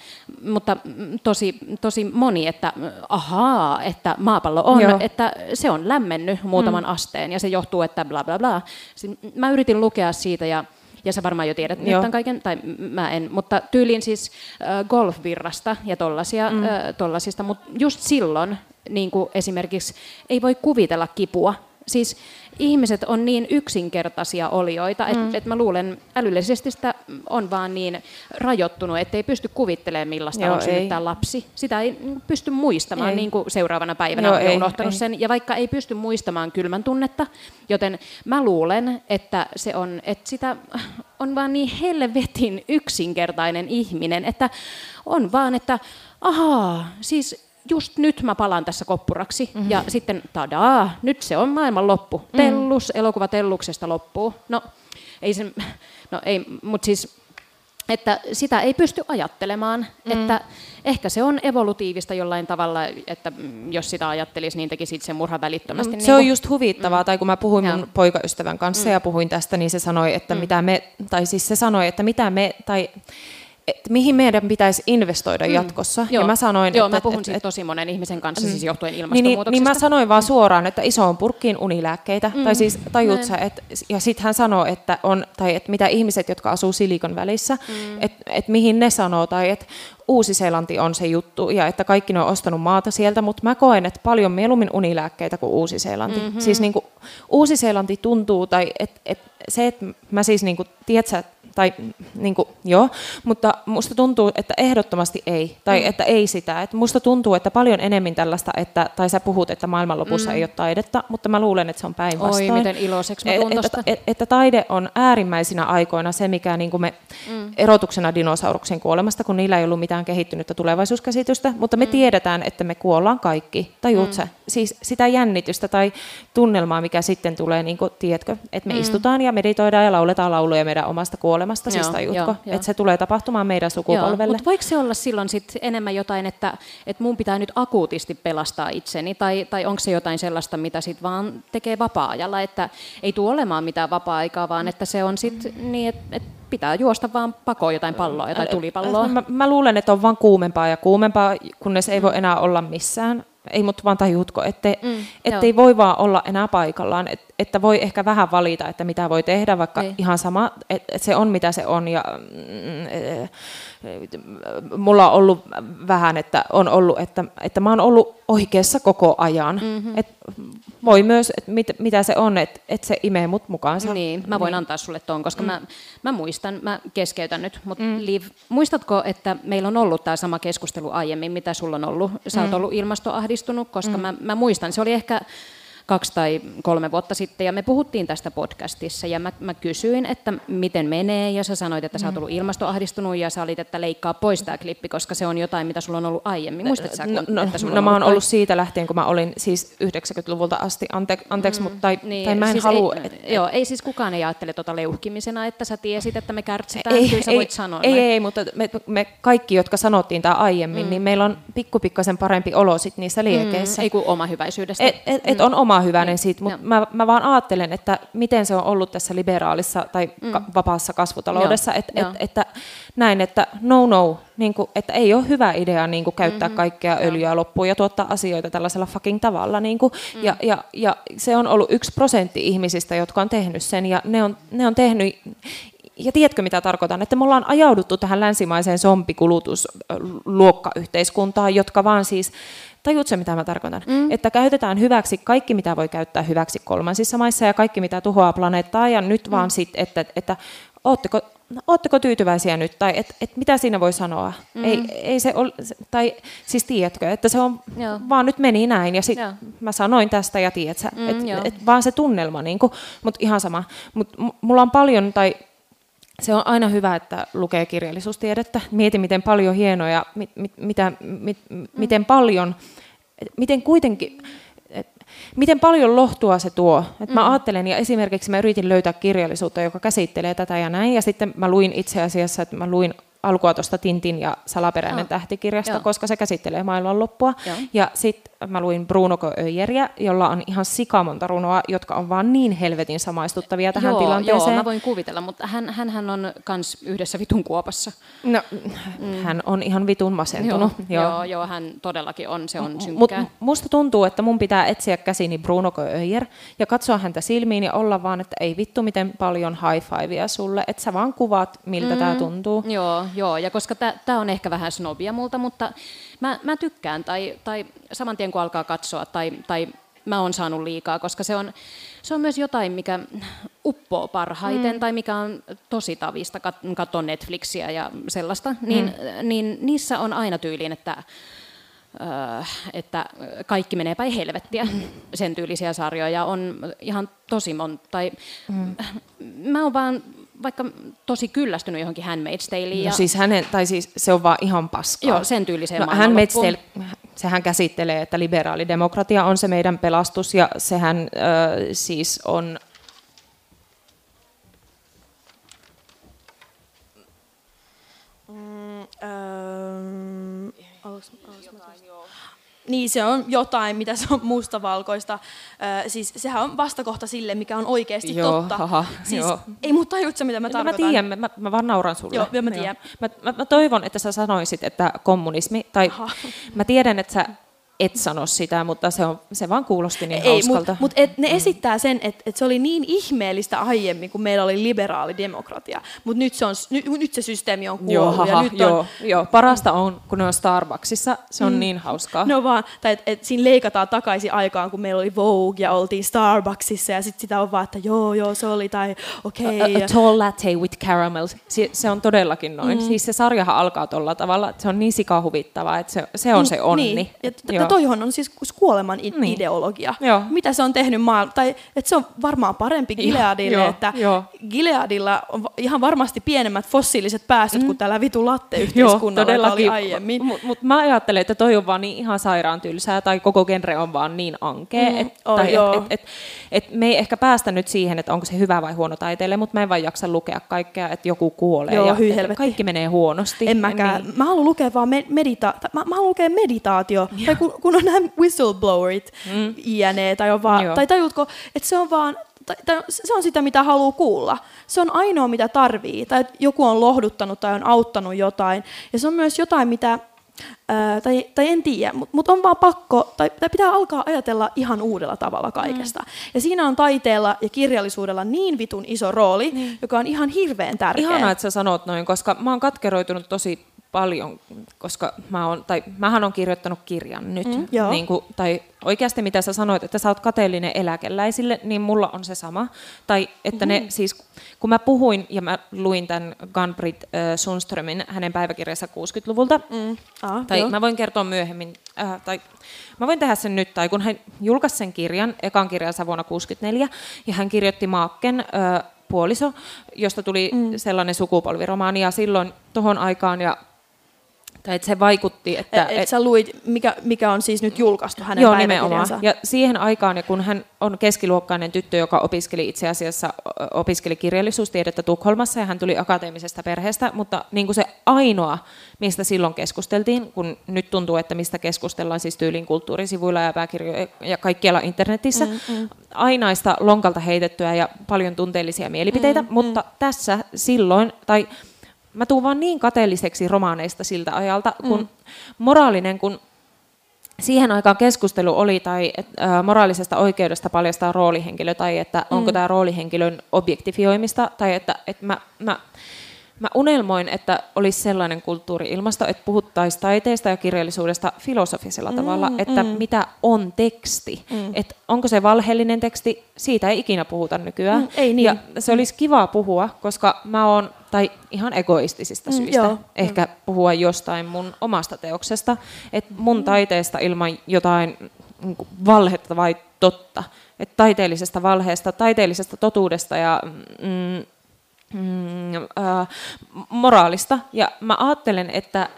mutta tosi, tosi moni, että ahaa, että maapallo on, Joo. että se on lämmennyt muutaman mm. asteen ja se johtuu, että bla bla bla. Siis mä yritin lukea siitä ja ja sä varmaan jo tiedät Joo. tämän kaiken, tai mä en, mutta tyyliin siis äh, golfvirrasta ja tollasia, mm. äh, tollasista, mutta just silloin niin kuin esimerkiksi ei voi kuvitella kipua. Siis ihmiset on niin yksinkertaisia olioita, että mm. et mä luulen älyllisesti sitä on vaan niin rajoittunut, ettei pysty kuvittelemaan millaista Joo, on synnyttää lapsi. Sitä ei pysty muistamaan Ei. niin kuin seuraavana päivänä Joo, on ei, unohtanut ei. sen. Ja vaikka ei pysty muistamaan kylmän tunnetta, joten mä luulen, että se on, että sitä on vaan niin helvetin yksinkertainen ihminen, että on vaan, että ahaa, siis just nyt mä palaan tässä koppuraksi mm-hmm. ja sitten tadaa, nyt se on maailman loppu. Mm. Tellus, elokuva Telluksesta loppuu. No ei se, no ei, mutta siis että sitä ei pysty ajattelemaan, mm. että ehkä se on evolutiivista jollain tavalla, että jos sitä ajattelisi, niin tekisi sen murha välittömästi. No, niin se on just huvittavaa, mm. tai kun mä puhuin mun ja. poikaystävän kanssa mm. ja puhuin tästä, niin se sanoi, että mm. mitä me, tai siis se sanoi, että mitä me, tai että mihin meidän pitäisi investoida mm. jatkossa. Joo. Ja mä sanoin, Joo, että, mä puhun että, siitä tosi monen ihmisen kanssa mm. siis johtuen ilmastonmuutoksesta. Niin, niin, niin mä sanoin vaan suoraan, että isoon purkkiin unilääkkeitä. Mm. Tai siis tajut sä, että, ja sitten hän sanoi, että, on, tai että mitä ihmiset, jotka asuu silikon välissä, mm. että, että mihin ne sanoo, tai että Uusi-Seelanti on se juttu, ja että kaikki ne on ostanut maata sieltä, mutta mä koen, että paljon mieluummin unilääkkeitä kuin Uusi-Seelanti. Mm-hmm. Siis niin kuin, Uusi-Seelanti tuntuu, tai et, et, se, että mä siis, niin kuin, tiedätkö, tai niin kuin, joo, mutta musta tuntuu, että ehdottomasti ei, tai mm. että ei sitä. Että musta tuntuu, että paljon enemmän tällaista, että, tai sä puhut, että maailmanlopussa mm. ei ole taidetta, mutta mä luulen, että se on päinvastoin. Oi, miten iloiseksi mä et, että, et, että taide on äärimmäisinä aikoina se, mikä niin kuin me mm. erotuksena dinosauruksen kuolemasta, kun niillä ei ollut mitään kehittynyttä tulevaisuuskäsitystä, mutta me mm. tiedetään, että me kuollaan kaikki, tai mm. Siis sitä jännitystä tai tunnelmaa, mikä sitten tulee, niin kuin, tiedätkö, että me mm. istutaan ja meditoidaan ja lauletaan lauluja meidän omasta kuolemasta, kuolemasta, siis tajutko? Että se tulee tapahtumaan meidän sukupolvelle. Mutta voiko se olla silloin sit enemmän jotain, että, että mun pitää nyt akuutisti pelastaa itseni, tai, tai onko se jotain sellaista, mitä sitten vaan tekee vapaa-ajalla, että ei tule olemaan mitään vapaa-aikaa, vaan että se on sitten niin, että, että pitää juosta vaan pakoon jotain palloa, jotain tulipalloa. Mä, mä luulen, että on vaan kuumempaa ja kuumempaa, kunnes ei voi enää olla missään ei mut vaan tajuutko, ette, mm, ettei voi vaan olla enää paikallaan, et, että voi ehkä vähän valita, että mitä voi tehdä, vaikka ei. ihan sama, että et se on mitä se on ja mm, e, mulla on ollut vähän, että on ollut, että, että mä oon ollut oikeassa koko ajan. Mm-hmm. Et voi myös, että mit, mitä se on, että et se imee mut mukaansa. Niin, mä voin niin. antaa sulle ton, koska mm. mä, mä muistan, mä keskeytän nyt, mutta mm. Liv, muistatko, että meillä on ollut tämä sama keskustelu aiemmin, mitä sulla on ollut? Sä oot mm. ollut ilmastoahdistunut, koska mm. mä, mä muistan, se oli ehkä kaksi tai kolme vuotta sitten, ja me puhuttiin tästä podcastissa, ja mä, mä kysyin, että miten menee, ja sä sanoit, että sä oot mm. ollut ilmastoahdistunut, ja sä olit, että leikkaa pois tämä klippi, koska se on jotain, mitä sulla on ollut aiemmin. Muistatko sä, no, no, että sulla no, on mä oon ollut siitä lähtien, kun mä olin siis 90-luvulta asti, ante, anteeksi, mm, mutta tai, niin, tai mä en siis halua... Ei, et, joo, ei siis kukaan ei ajattele tuota leuhkimisena, että sä tiesit, että me kärtsitään, ei, kyllä sä voit sanoa. Ei, ei, ei, mutta me, me kaikki, jotka sanottiin tämä aiemmin, mm. niin meillä on pikkupikkasen parempi olo sit niissä liekeissä. Mm, ei kuin oma hyväisyydestä. Et, et, et mm. on oma hyvänen niin. siitä, mutta mä, mä vaan ajattelen, että miten se on ollut tässä liberaalissa tai mm. ka- vapaassa kasvutaloudessa, et, et, että näin, että no no, niin kuin, että ei ole hyvä idea niin kuin, käyttää mm-hmm. kaikkea öljyä loppuun ja tuottaa asioita tällaisella fucking tavalla. Niin kuin, mm. ja, ja, ja se on ollut yksi prosentti ihmisistä, jotka on tehnyt sen ja ne on, ne on tehnyt ja tiedätkö mitä tarkoitan? Että me ollaan ajauduttu tähän länsimaiseen zombikulutusluokkayhteiskuntaan, jotka vaan siis Tajuutko mitä mä tarkoitan? Mm. Että käytetään hyväksi kaikki, mitä voi käyttää hyväksi kolmansissa maissa ja kaikki, mitä tuhoaa planeettaa. Ja nyt mm. vaan sitten, että, että ootteko, ootteko tyytyväisiä nyt? Tai et, et mitä siinä voi sanoa? Mm. Ei, ei se ole, tai siis tiedätkö, että se on, joo. vaan nyt meni näin. Ja sitten mä sanoin tästä ja tiedätkö, mm, että et vaan se tunnelma, niin mutta ihan sama. Mutta mulla on paljon, tai se on aina hyvä, että lukee kirjallisuustiedettä. Mieti, miten paljon hienoja, mit, mit, mitä, mit, miten paljon, miten kuitenkin, miten paljon lohtua se tuo. Et mä mm. ajattelen, ja esimerkiksi mä yritin löytää kirjallisuutta, joka käsittelee tätä ja näin, ja sitten mä luin itse asiassa, että mä luin alkua tuosta Tintin ja salaperäinen oh. tähtikirjasta, Joo. koska se käsittelee maailmanloppua. Joo. Ja sitten mä luin Bruno Öijeriä, jolla on ihan sikamonta runoa, jotka on vaan niin helvetin samaistuttavia tähän joo, tilanteeseen. Joo, mä voin kuvitella, mutta hän, hän on kans yhdessä vitun kuopassa. No, mm. hän on ihan vitun masentunut. Joo, joo. joo, joo hän todellakin on, se on synkkää. Mut musta tuntuu, että mun pitää etsiä käsini Bruno Öijer ja katsoa häntä silmiin ja olla vaan, että ei vittu miten paljon high fivea sulle, että sä vaan kuvaat, miltä mm. tämä tuntuu. Joo, joo, ja koska tämä on ehkä vähän snobia multa, mutta mä, mä tykkään, tai, tai saman tien kun alkaa katsoa, tai, tai mä oon saanut liikaa, koska se on, se on myös jotain, mikä uppoo parhaiten, mm. tai mikä on tosi tavista, katsoa Netflixiä ja sellaista, niin, mm. niin niissä on aina tyyliin, että että kaikki menee päin helvettiä, mm. sen tyylisiä sarjoja on ihan tosi monta. Tai mm. Mä oon vaan vaikka tosi kyllästynyt johonkin Handmaid's Taleen. No siis hänen, tai siis se on vaan ihan paskaa. Joo, sen tyyliseen no, Handmaid's Tale, sehän käsittelee, että liberaalidemokratia on se meidän pelastus, ja sehän äh, siis on Niin, se on jotain, mitä se on mustavalkoista. Ö, siis sehän on vastakohta sille, mikä on oikeasti joo, totta. Haha, siis, joo. Ei, mutta tajutko mitä mä tarkoitan? Mä tiedän, mä, mä vaan nauran sulle. Joo, mä tiedän. Mä, mä, mä toivon, että sä sanoisit, että kommunismi, tai Aha. mä tiedän, että sä et sano sitä, mutta se, on, se vaan kuulosti niin Ei, hauskalta. Mutta mut et, ne mm. esittää sen, että et se oli niin ihmeellistä aiemmin, kun meillä oli liberaali demokratia. Mutta nyt, se on, nyt, nyt se systeemi on kuollut. Joo, haha, ja nyt on, joo, joo, parasta on, kun ne on Starbucksissa. Se on mm. niin hauskaa. No vaan, tai että et siinä leikataan takaisin aikaan, kun meillä oli Vogue ja oltiin Starbucksissa ja sitten sitä on vaan, että joo, joo, se oli, tai okei. Okay. A, a, tall latte with caramel. Se, se on todellakin noin. Mm. Siis se sarjahan alkaa tuolla tavalla, että se on niin sikahuvittavaa, että se, se on niin, se onni. Niin. Ja ja toihan on siis kuoleman niin. ideologia. Joo. Mitä se on tehnyt maailma, tai että se on varmaan parempi Gileadille, joo, että joo. Gileadilla on ihan varmasti pienemmät fossiiliset päästöt mm. kuin tällä vitu latte-yhteiskunnalla, oli aiemmin. Mutta mut mä ajattelen, että toi on vaan niin ihan sairaan tylsää, tai koko genre on vaan niin ankea, mm. et, oh, tai et, et, et, et me ei ehkä päästä nyt siihen, että onko se hyvä vai huono taiteelle, mutta mä en vaan jaksa lukea kaikkea, että joku kuolee joo, ja kaikki menee huonosti. En mäkään. Niin. Mä haluan lukea vaan medita- mä, mä haluan lukea meditaatio, tai kun, kun on nämä whistleblowerit, mm. INE, tai, on vaan, tai tajutko, että se on vaan tai, tai se on sitä, mitä haluaa kuulla. Se on ainoa, mitä tarvii. Tai joku on lohduttanut tai on auttanut jotain. Ja se on myös jotain, mitä, ää, tai, tai en tiedä, mutta mut on vaan pakko, tai, tai pitää alkaa ajatella ihan uudella tavalla kaikesta. Mm. Ja siinä on taiteella ja kirjallisuudella niin vitun iso rooli, mm. joka on ihan hirveän tärkeä. Ihanaa, että sä sanot noin, koska mä oon katkeroitunut tosi paljon, koska mä oon, tai mähän on kirjoittanut kirjan nyt. Mm, niin kuin, tai oikeasti mitä sä sanoit, että sä oot kateellinen eläkeläisille, niin mulla on se sama. Tai että mm-hmm. ne siis, kun mä puhuin ja mä luin tämän Gunbrit äh, Sundströmin hänen päiväkirjansa 60-luvulta, mm. ah, tai joo. mä voin kertoa myöhemmin, äh, tai mä voin tehdä sen nyt, tai kun hän julkaisi sen kirjan, ekan kirjansa vuonna 64, ja hän kirjoitti Maakken äh, puoliso, josta tuli mm. sellainen sukupolviromaani, ja silloin tuohon aikaan, ja tai että se vaikutti, että... Et, et sä luit, mikä, mikä on siis nyt julkaistu hänen Joo, nimenomaan. Ja siihen aikaan, kun hän on keskiluokkainen tyttö, joka opiskeli itse asiassa opiskeli kirjallisuustiedettä Tukholmassa, ja hän tuli akateemisesta perheestä, mutta niin kuin se ainoa, mistä silloin keskusteltiin, kun nyt tuntuu, että mistä keskustellaan siis tyylin kulttuurisivuilla ja pääkirjoja ja kaikkialla internetissä, mm, mm. ainaista lonkalta heitettyä ja paljon tunteellisia mielipiteitä, mm, mutta tässä silloin, tai mä tuun vaan niin kateelliseksi romaaneista siltä ajalta, kun mm. moraalinen, kun siihen aikaan keskustelu oli, tai et, ä, moraalisesta oikeudesta paljastaa roolihenkilö, tai että mm. onko tämä roolihenkilön objektifioimista, tai että et mä, mä, mä unelmoin, että olisi sellainen kulttuuri-ilmasto, että puhuttaisiin taiteesta ja kirjallisuudesta filosofisella mm, tavalla, että mm. mitä on teksti, mm. että onko se valheellinen teksti, siitä ei ikinä puhuta nykyään. Mm, ei niin. Ja se olisi kiva puhua, koska mä oon tai ihan egoistisista mm, syistä, joo, ehkä jo. puhua jostain mun omasta teoksesta, että mun mm. taiteesta ilman jotain niin valhetta vai totta, että taiteellisesta valheesta, taiteellisesta totuudesta ja mm, mm, äh, moraalista. Ja mä ajattelen, että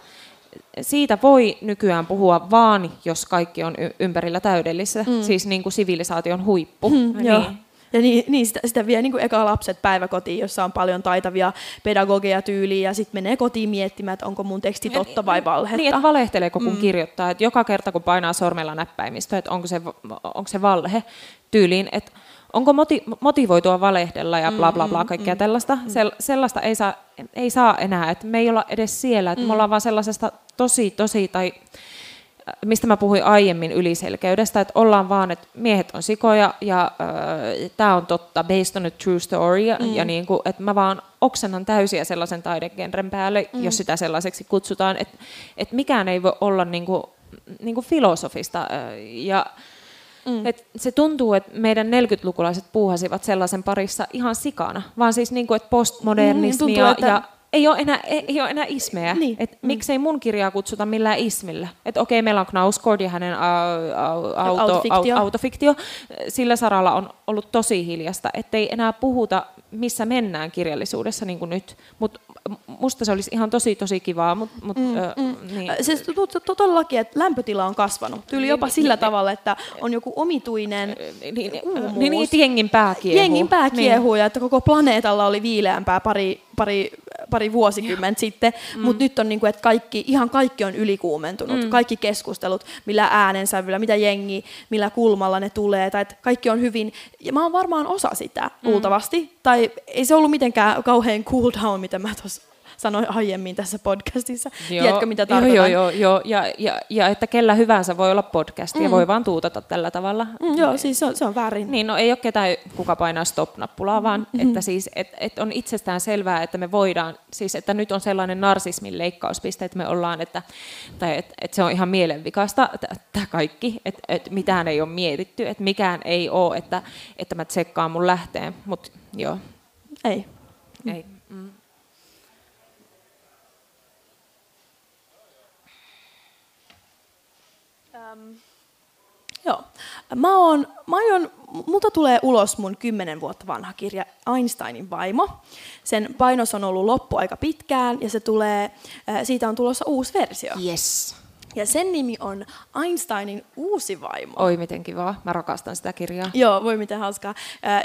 siitä voi nykyään puhua vaan, jos kaikki on ympärillä täydellistä, mm. siis niin kuin sivilisaation huippu. Mm, niin. Joo. Ja niin, niin sitä, sitä vie niin kuin eka lapset päiväkotiin, jossa on paljon taitavia pedagogeja tyyliä, ja sitten menee kotiin miettimään, että onko mun teksti totta vai valhetta. Niin, että valehteleeko kun mm. kirjoittaa, että joka kerta kun painaa sormella näppäimistä, että onko se, onko se valhe tyyliin, että onko moti, motivoitua valehdella ja bla bla bla, mm, kaikkea mm, tällaista. Mm. Sel, sellaista ei saa, ei saa enää, että me ei olla edes siellä, että mm. me ollaan vaan sellaisesta tosi, tosi, tai mistä mä puhuin aiemmin yliselkeydestä, että ollaan vaan, että miehet on sikoja ja äh, tämä on totta, based on a true story, mm. ja niin kuin, että mä vaan oksennan täysiä sellaisen taidegenren päälle, mm. jos sitä sellaiseksi kutsutaan, että, että mikään ei voi olla niin kuin, niin kuin filosofista. Ja Mm. Et se tuntuu, että meidän 40-lukulaiset puuhasivat sellaisen parissa ihan sikana, vaan siis niin kuin, että postmodernismi mm, tuntuu, että... ja ei ole enää, ei, ei ole enää ismejä. Niin. Et mm. Miksei mun kirjaa kutsuta millään ismillä. Että okei, meillä on Knausgård ja hänen auto, autofiktio. autofiktio. Sillä saralla on ollut tosi hiljasta, ettei enää puhuta, missä mennään kirjallisuudessa niin kuin nyt. Mutta musta se olisi ihan tosi tosi kivaa. Mut, mut, mm, ö, mm. Niin. Se todellakin, että lämpötila on kasvanut. Tyyli niin, jopa niin, sillä niin, tavalla, että on joku omituinen niin, niin, niin, niin, jengin pää kiehuu. Jengin niin. ja että koko planeetalla oli viileämpää pari, pari pari vuosikymmentä sitten, mm. mutta nyt on niin kuin, että kaikki, ihan kaikki on ylikuumentunut. Mm. Kaikki keskustelut, millä äänensävyllä, mitä jengi, millä kulmalla ne tulee, tai että kaikki on hyvin, ja mä oon varmaan osa sitä, mm. luultavasti. Tai ei se ollut mitenkään kauhean cool down, mitä mä tuossa sanoin aiemmin tässä podcastissa. Joo, Tiedätkö, mitä tarkoitan? Joo, joo, joo. Ja, ja, ja että kellä hyvänsä voi olla podcast mm. ja voi vaan tuutata tällä tavalla. Mm, joo, siis se on, se on väärin. Niin, no ei ole ketään, kuka painaa stop-nappulaa, vaan mm-hmm. että siis, et, et on itsestään selvää, että me voidaan, siis että nyt on sellainen narsismin leikkauspiste, että me ollaan, että, tai että, että se on ihan mielenvikasta, tämä kaikki, että, että mitään ei ole mietitty, että mikään ei ole, että, että mä tsekkaan mun lähteen, mutta joo. Ei. Ei. Mm. Um, joo. Mä oon, mä oon, multa tulee ulos mun kymmenen vuotta vanha kirja Einsteinin vaimo. Sen painos on ollut loppu aika pitkään ja se tulee, siitä on tulossa uusi versio. Yes. Ja sen nimi on Einsteinin uusi vaimo. Oi miten kiva, mä rakastan sitä kirjaa. Joo, voi miten hauskaa.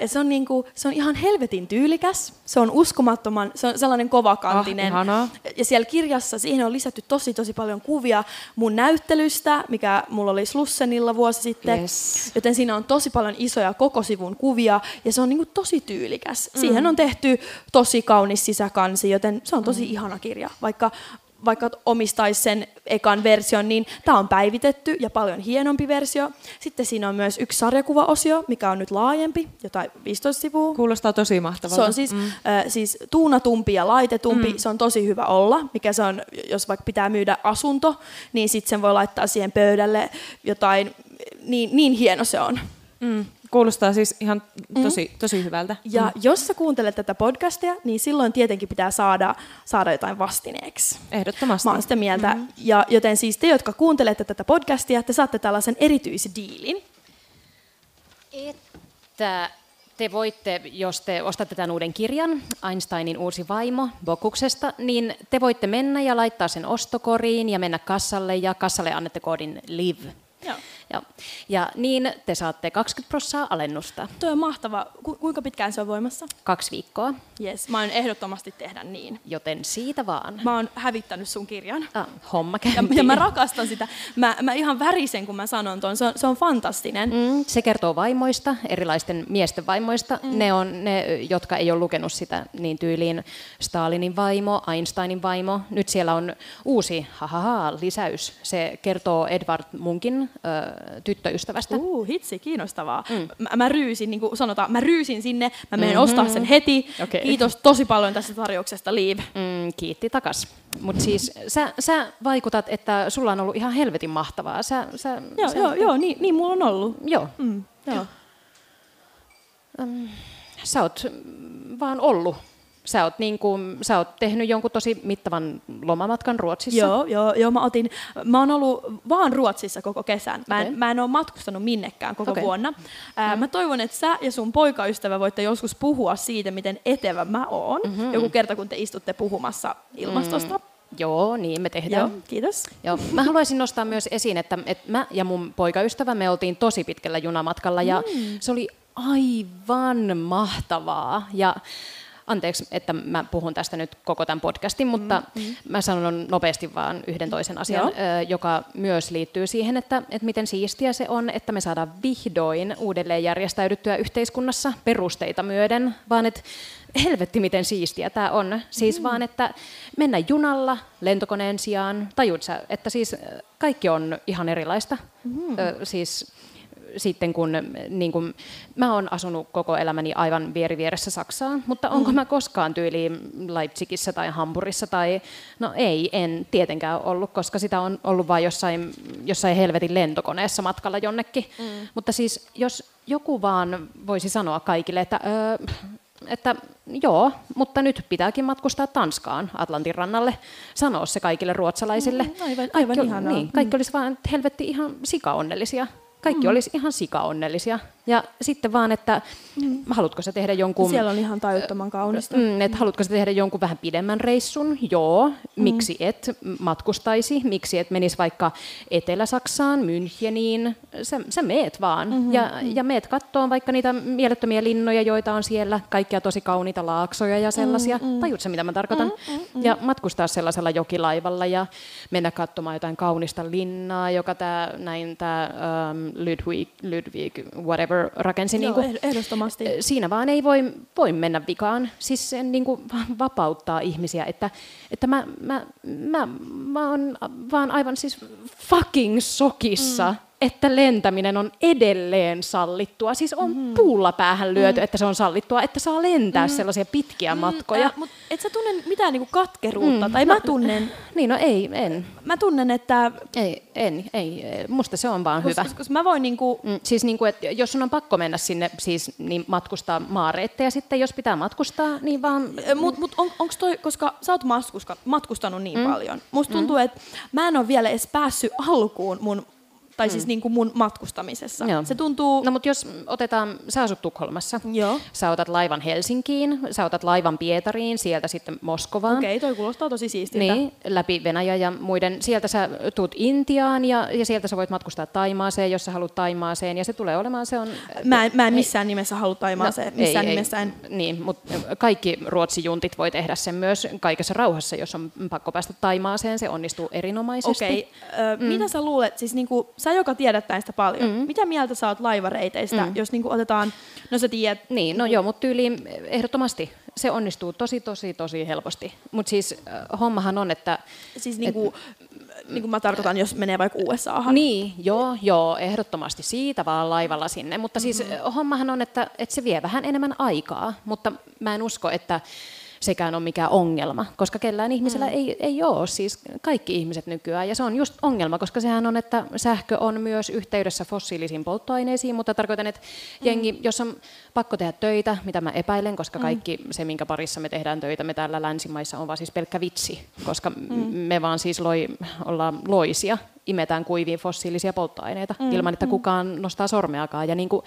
Ja se, on niinku, se on ihan helvetin tyylikäs, se on uskomattoman, se on sellainen kovakantinen. Ah, ja siellä kirjassa siihen on lisätty tosi tosi paljon kuvia mun näyttelystä, mikä mulla oli Slussenilla vuosi sitten. Yes. Joten siinä on tosi paljon isoja koko sivun kuvia ja se on niinku tosi tyylikäs. Mm. Siihen on tehty tosi kaunis sisäkansi, joten se on tosi mm. ihana kirja. Vaikka vaikka omistaisi sen ekan version, niin tämä on päivitetty ja paljon hienompi versio. Sitten siinä on myös yksi sarjakuvaosio, mikä on nyt laajempi, jotain 15 sivua. Kuulostaa tosi mahtavalta. Se on siis, mm. äh, siis tuunatumpi ja laitetumpi, mm. se on tosi hyvä olla, mikä se on, jos vaikka pitää myydä asunto, niin sitten sen voi laittaa siihen pöydälle jotain, niin, niin hieno se on. Mm. Kuulostaa siis ihan tosi, mm. tosi hyvältä. Ja mm. jos sä kuuntelet tätä podcastia, niin silloin tietenkin pitää saada, saada jotain vastineeksi. Ehdottomasti. Mä oon sitä mieltä. Mm. Ja, joten siis te, jotka kuuntelette tätä podcastia, te saatte tällaisen erityisdiilin. Että te voitte, jos te ostatte tämän uuden kirjan, Einsteinin uusi vaimo Bokuksesta, niin te voitte mennä ja laittaa sen ostokoriin ja mennä kassalle ja kassalle annette koodin LIVE. Joo. Joo. Ja niin te saatte 20 prosenttia alennusta. Tuo on mahtava. Ku- kuinka pitkään se on voimassa? Kaksi viikkoa. Yes, mä oon ehdottomasti tehdä niin. Joten siitä vaan. Mä oon hävittänyt sun kirjan. Ah, homma ja, ja mä rakastan sitä. Mä, mä ihan värisen, kun mä sanon ton. Se on, se on fantastinen. Mm, se kertoo vaimoista, erilaisten miesten vaimoista. Mm. Ne on ne, jotka ei ole lukenut sitä niin tyyliin Stalinin vaimo, Einsteinin vaimo. Nyt siellä on uusi hahaha, lisäys. Se kertoo Edward Munkin äh, tyttöystävästä. Uh, hitsi, kiinnostavaa. Mm. Mä, mä ryysin, niin kuin sanotaan, mä ryysin sinne, mä menen mm-hmm. ostaa sen heti. Okay. Kiitos tosi paljon tästä tarjouksesta, Liiv. Mm, kiitti takas. Mutta siis sä, sä vaikutat, että sulla on ollut ihan helvetin mahtavaa. Sä, sä, joo, sä, joo, joo niin, niin mulla on ollut. Joo. Mm, joo. Um, sä oot vaan ollut Sä oot, niin kuin, sä oot tehnyt jonkun tosi mittavan lomamatkan Ruotsissa. Joo, joo, joo mä, otin, mä oon ollut vaan Ruotsissa koko kesän. Mä en, okay. mä en ole matkustanut minnekään koko okay. vuonna. Ää, mm. Mä toivon, että sä ja sun poikaystävä voitte joskus puhua siitä, miten etevä mä oon. Mm-hmm. Joku kerta, kun te istutte puhumassa ilmastosta. Mm. Joo, niin me tehdään. Joo, kiitos. Joo. Mä haluaisin nostaa myös esiin, että, että mä ja mun poikaystävä, me oltiin tosi pitkällä junamatkalla ja mm. se oli aivan mahtavaa. Ja Anteeksi, että mä puhun tästä nyt koko tämän podcastin, mutta mm-hmm. mä sanon nopeasti vaan yhden toisen asian, Joo. joka myös liittyy siihen, että, että miten siistiä se on, että me saadaan vihdoin uudelleen järjestäydyttyä yhteiskunnassa perusteita myöden, vaan että helvetti miten siistiä tämä on. Siis mm. vaan, että mennä junalla lentokoneen sijaan. Tajut sä, että siis kaikki on ihan erilaista. Mm. Ö, siis sitten kun, niin kun mä oon asunut koko elämäni aivan vieri vieressä Saksaan, mutta onko mm. mä koskaan tyyliin Leipzigissä tai Hampurissa tai, no ei, en tietenkään ollut, koska sitä on ollut vain jossain, jossain helvetin lentokoneessa matkalla jonnekin. Mm. Mutta siis jos joku vaan voisi sanoa kaikille, että öö, että joo, mutta nyt pitääkin matkustaa Tanskaan Atlantin rannalle, sanoa se kaikille ruotsalaisille. Mm, aivan, aivan kaikki, ihanaa. Niin, kaikki mm. olisi vaan helvetti ihan sikaonnellisia. Kaikki mm. olisi ihan sikaonnellisia. Ja sitten vaan, että mm. haluatko sä tehdä jonkun... Siellä on ihan tajuttoman kaunista. Mm, että haluatko sä tehdä jonkun vähän pidemmän reissun? Joo. Miksi mm. et matkustaisi? Miksi et menisi vaikka Etelä-Saksaan, Müncheniin? Sä, sä meet vaan. Mm-hmm. Ja, ja meet kattoon vaikka niitä mielettömiä linnoja, joita on siellä. Kaikkia tosi kauniita laaksoja ja sellaisia. Mm-hmm. Tajutko mitä mä tarkoitan? Mm-hmm. Ja matkustaa sellaisella jokilaivalla ja mennä katsomaan jotain kaunista linnaa, joka tämä näin tämä um, Ludwig, Ludwig, whatever Whatever rakensi. Joo, niin kuin, ehdottomasti. Siinä vaan ei voi, voi mennä vikaan. Siis se niin kuin, vapauttaa ihmisiä, että, että mä, mä, mä, mä oon vaan aivan siis fucking sokissa. Mm että lentäminen on edelleen sallittua. Siis on mm. puulla päähän lyöty, mm. että se on sallittua, että saa lentää mm. sellaisia pitkiä mm. matkoja. Äh, mutta et sä tunne mitään niinku katkeruutta, mm. tai mä tunnen... (laughs) Niin, no ei, en. Mä tunnen, että... Ei, en, ei. Musta se on vaan hyvä. Koska mä voin niinku... Mm, siis niinku, että jos sun on pakko mennä sinne, siis niin matkustaa maareittejä sitten, jos pitää matkustaa, niin vaan... Mutta mut on, onko toi, koska sä oot matkustanut niin mm. paljon, musta tuntuu, mm. että mä en ole vielä edes päässyt alkuun mun tai siis mm. niin kuin mun matkustamisessa. Joo. Se tuntuu... No mutta jos otetaan, sä asut Tukholmassa, Joo. sä otat laivan Helsinkiin, sä otat laivan Pietariin, sieltä sitten Moskovaan. Okei, okay, toi kuulostaa tosi siistiltä. Niin, läpi Venäjä ja muiden. Sieltä sä tuut Intiaan ja, ja sieltä sä voit matkustaa Taimaaseen, jos sä haluat Taimaaseen ja se tulee olemaan, se on... Mä en, mä en missään ei, nimessä halua Taimaaseen, no, missään ei, nimessä en. Niin, mutta kaikki ruotsijuntit voi tehdä sen myös kaikessa rauhassa, jos on pakko päästä Taimaaseen, se onnistuu erinomaisesti. Okei, okay. mm. mitä sä luulet, siis niinku, sä joka tiedät näistä paljon. Mm. Mitä mieltä sä oot laivareiteistä, mm. jos niinku otetaan, no sä tiedät... Niin, no joo, mutta tyyliin ehdottomasti se onnistuu tosi, tosi, tosi helposti. Mutta siis äh, hommahan on, että... Siis niinku, et, niin kuin mä tarkoitan, jos menee vaikka USAhan. Niin, joo, joo, ehdottomasti siitä vaan laivalla sinne. Mutta siis mm-hmm. hommahan on, että, että se vie vähän enemmän aikaa, mutta mä en usko, että sekään ole mikään ongelma, koska kellään ihmisellä mm. ei, ei ole, siis kaikki ihmiset nykyään. Ja se on just ongelma, koska sehän on, että sähkö on myös yhteydessä fossiilisiin polttoaineisiin, mutta tarkoitan, että mm. jengi, jos on pakko tehdä töitä, mitä mä epäilen, koska mm. kaikki se, minkä parissa me tehdään töitä, me täällä länsimaissa on vaan siis pelkkä vitsi, koska mm. me vaan siis loi, ollaan loisia, imetään kuiviin fossiilisia polttoaineita mm. ilman, että mm. kukaan nostaa sormeakaan. Ja niin kuin,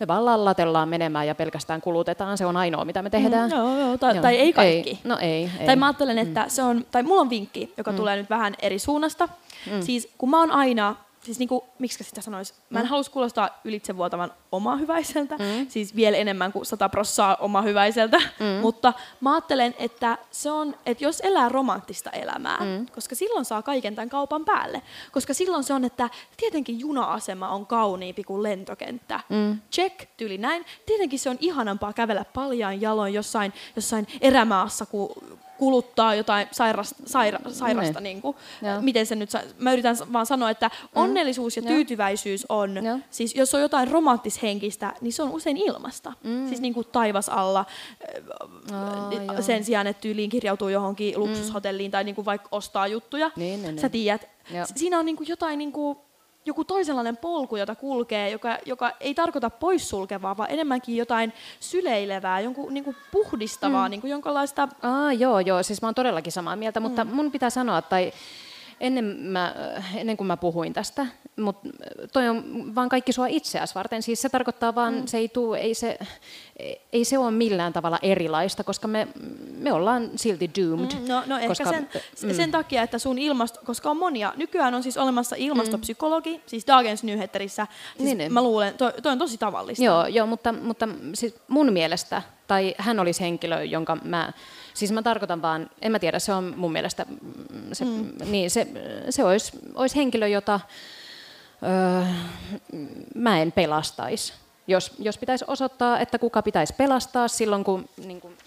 me vaan lallatellaan menemään ja pelkästään kulutetaan. Se on ainoa, mitä me tehdään. Mm, joo, joo, tai, joo. tai ei kaikki. Ei, no ei, ei. Tai mä ajattelen, että mm. se on, tai mulla on vinkki, joka mm. tulee nyt vähän eri suunnasta. Mm. Siis kun mä oon aina siis niinku, miksi sitä sanoisi, mä en mm. halus kuulostaa ylitsevuotavan oma hyväiseltä, mm. siis vielä enemmän kuin sata prossaa oma hyväiseltä, mm. mutta mä ajattelen, että se on, että jos elää romanttista elämää, mm. koska silloin saa kaiken tämän kaupan päälle, koska silloin se on, että tietenkin juna-asema on kauniimpi kuin lentokenttä, mm. check, tyli näin, tietenkin se on ihanampaa kävellä paljaan jaloin jossain, jossain erämaassa kuin kuluttaa jotain sairasta, saira, sairasta niin kuin, miten se nyt, mä yritän vaan sanoa, että mm. onnellisuus ja tyytyväisyys on, ja. siis jos on jotain romanttishenkistä, niin se on usein ilmasta. Mm. Siis niin kuin taivas alla, oh, sen sijaan, että tyyliin kirjautuu johonkin luksushotelliin mm. tai niin kuin vaikka ostaa juttuja. Niin, niin, niin. Sä tiedät, siinä on niin kuin jotain niin kuin, joku toisenlainen polku, jota kulkee, joka, joka ei tarkoita poissulkevaa, vaan enemmänkin jotain syleilevää, jonkun niin kuin puhdistavaa, mm. niin kuin jonkinlaista... Aa, joo, joo, siis mä oon todellakin samaa mieltä, mm. mutta mun pitää sanoa, tai ennen, mä, ennen kuin mä puhuin tästä, mutta toi on vaan kaikki sua itseäsi varten. Siis se tarkoittaa vaan, mm. se ei, tuu, ei, se, ei se ole millään tavalla erilaista, koska me, me ollaan silti doomed. Mm, no, no koska, ehkä sen, mm. sen takia, että sun ilmasto, koska on monia, nykyään on siis olemassa ilmastopsykologi, mm. siis Dagens Nyheterissä, siis niin, niin. mä luulen, toi, toi on tosi tavallista. Joo, joo mutta, mutta siis mun mielestä, tai hän olisi henkilö, jonka mä Siis mä tarkoitan vaan, en mä tiedä, se on mun mielestä, se, mm. niin, se, se olisi, olisi henkilö, jota öö, mä en pelastaisi. Jos, jos pitäisi osoittaa, että kuka pitäisi pelastaa silloin, kun... Niin kuin,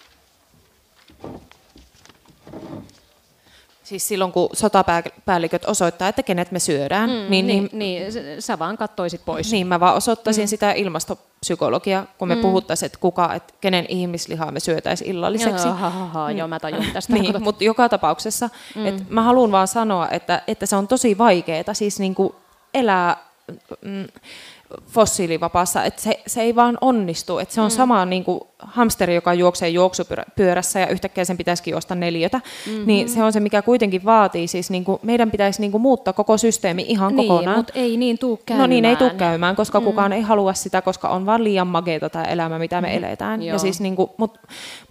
Siis silloin, kun sotapäälliköt osoittaa, että kenet me syödään, mm, niin, niin, niin, niin sä vaan kattoisit pois. Niin, mä vaan osoittaisin mm. sitä ilmastopsykologiaa, kun me mm. puhuttaisiin, että kuka, että kenen ihmislihaa me syötäisiin illalliseksi. Joo, ha, ha, ha, mm. joo mä tajun tästä. (laughs) niin, mutta joka tapauksessa, mm. että mä haluan vaan sanoa, että, että se on tosi vaikeaa, siis niin kuin elää... Mm, fossiilivapaassa, että se, se ei vaan onnistu. Että se on mm. sama niin kuin hamsteri, joka juoksee juoksupyörässä ja yhtäkkiä sen pitäisikin juosta neljötä, mm-hmm. niin se on se, mikä kuitenkin vaatii. Siis niin kuin, meidän pitäisi niin kuin muuttaa koko systeemi ihan niin, kokonaan. mutta ei niin tuu käymään. No niin, ei tule käymään, koska mm. kukaan ei halua sitä, koska on vaan liian makeeta tämä elämä, mitä me mm. eletään. Ja siis niin kuin, mut,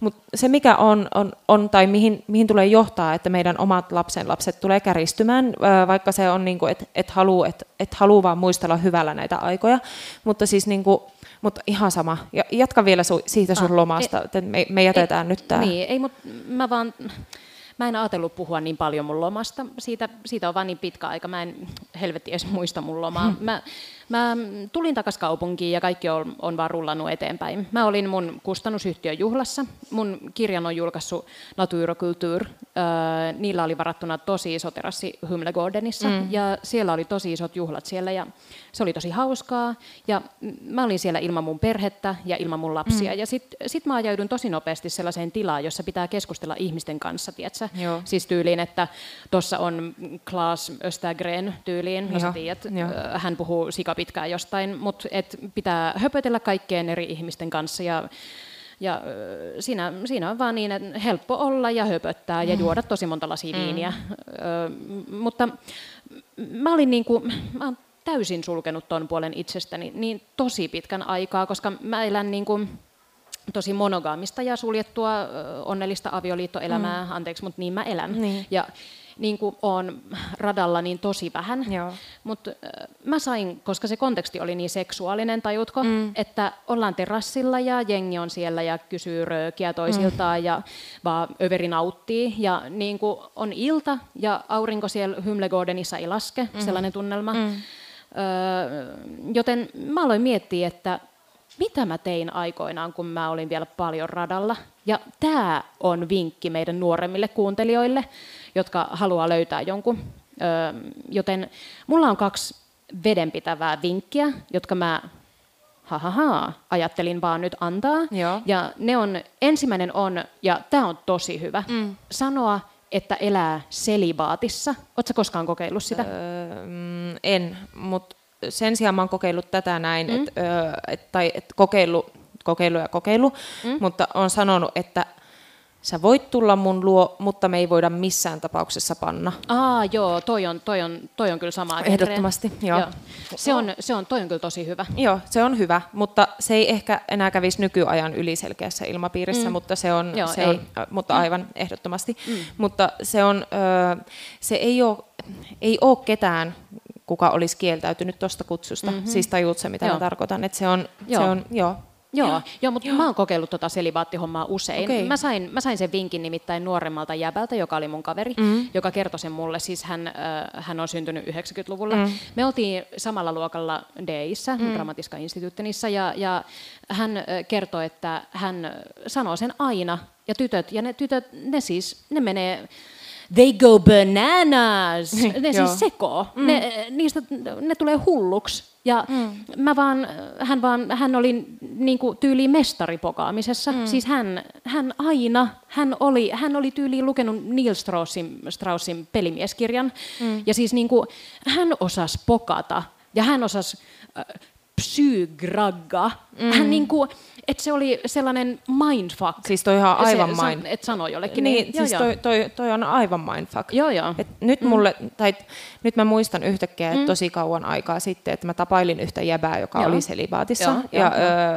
mut se, mikä on, on, on tai mihin, mihin tulee johtaa, että meidän omat lapsen lapset tulee käristymään, vaikka se on, niin kuin, että et haluaa et, et haluu vaan muistella hyvällä näitä aikoja, mutta siis niin kuin, mutta ihan sama. Ja jatka vielä su, siitä sun ah, lomasta, että me, me jätetään ei, nyt tämä. Niin, ei, mutta mä vaan... Mä en ajatellut puhua niin paljon mun lomasta. Siitä, siitä on vaan niin pitkä aika. Mä en helvetti edes muista mun lomaa. (laughs) Mä, Mä tulin takaisin kaupunkiin ja kaikki on, on vaan rullannut eteenpäin. Mä olin mun kustannusyhtiön juhlassa. Mun kirjan on julkaissut Natura Culture. niillä oli varattuna tosi iso terassi Hymlegårdenissa mm. ja siellä oli tosi isot juhlat siellä ja se oli tosi hauskaa. Ja mä olin siellä ilman mun perhettä ja ilman mun lapsia. Mm. Ja sit, sit mä ajaudun tosi nopeasti sellaiseen tilaan, jossa pitää keskustella ihmisten kanssa, tiedätkö? Joo. Siis tyyliin, että tuossa on Klaas Östergren tyyliin, sä tiedät, hän puhuu sika pitkään jostain, mutta et pitää höpötellä kaikkien eri ihmisten kanssa ja ja siinä, siinä on vaan niin, että helppo olla ja höpöttää ja mm. juoda tosi monta lasia mm. viiniä. Ö, mutta mä olin niin kuin, mä olen täysin sulkenut tuon puolen itsestäni niin tosi pitkän aikaa, koska mä elän niin kuin tosi monogaamista ja suljettua onnellista avioliittoelämää, mm. anteeksi, mutta niin mä elän. Niin. Ja niin kuin on radalla niin tosi vähän. Mutta mä sain, koska se konteksti oli niin seksuaalinen, tajutko, mm. että ollaan terassilla ja jengi on siellä ja kysyy röökiä toisiltaan mm. ja vaan överi nauttii. Ja niin kuin on ilta ja aurinko siellä Hymlegårdenissa ei laske, mm. sellainen tunnelma. Mm. Öö, joten mä aloin miettiä, että mitä mä tein aikoinaan, kun mä olin vielä paljon radalla. Ja tämä on vinkki meidän nuoremmille kuuntelijoille, jotka haluaa löytää jonkun. Joten mulla on kaksi vedenpitävää vinkkiä, jotka mä ha, ha, ha, ajattelin vaan nyt antaa. Joo. Ja ne on, ensimmäinen on, ja tämä on tosi hyvä, mm. sanoa, että elää selibaatissa. Oletko koskaan kokeillut sitä? Öö, mm, en, mutta sen sijaan mä oon kokeillut tätä näin, mm. et, et, tai et kokeilu, kokeilu ja kokeilu, mm. mutta on sanonut, että sä voit tulla mun luo, mutta me ei voida missään tapauksessa panna. Aa, joo, toi on, toi on, toi on kyllä sama. Ehdottomasti, joo. joo. Se, on, se on, toi on kyllä tosi hyvä. Joo, se on hyvä, mutta se ei ehkä enää kävisi nykyajan yliselkeässä ilmapiirissä, mm. mutta se on, joo, se ei. on mutta mm. aivan mm. ehdottomasti. Mm. Mutta se, on, se ei ole, ei ole ketään, kuka olisi kieltäytynyt tuosta kutsusta. Mm-hmm. Siis tajuut se, mitä joo. mä tarkoitan. Että se on, joo. Se on, joo, Joo, joo, joo mutta joo. mä oon kokeillut tota selibaattihommaa usein. Okay. Mä, sain, mä sain sen vinkin nimittäin nuoremmalta jäbältä, joka oli mun kaveri, mm. joka kertoi sen mulle. Siis hän, äh, hän on syntynyt 90-luvulla. Mm. Me oltiin samalla luokalla DIssä, mm. Dramatiska instituuttenissa, ja, ja hän kertoi, että hän sanoo sen aina. Ja tytöt, ja ne tytöt, ne siis, ne menee they go bananas. (laughs) Ne siis sekoo. Mm. Ne, niistä, ne tulee hulluksi. Ja mm. mä vaan, hän, vaan, hän oli niin kuin tyyli mestaripokaamisessa. Mm. Siis hän, hän aina, hän oli, hän oli tyyliin lukenut Neil Straussin, Straussin pelimieskirjan. Mm. Ja siis niin kuin, hän osasi pokata ja hän osasi äh, psygragga. Mm. Hän niin kuin, että se oli sellainen mindfuck. Siis toi ihan aivan se, mind... Et sano jollekin. Niin, niin siis joo, toi, toi, toi, on aivan mindfuck. Joo, joo. Et nyt, mm. mulle, tai, nyt mä muistan yhtäkkiä, että mm. tosi kauan aikaa sitten, että mä tapailin yhtä jäbää, joka joo. oli selibaatissa, joo, ja, joo,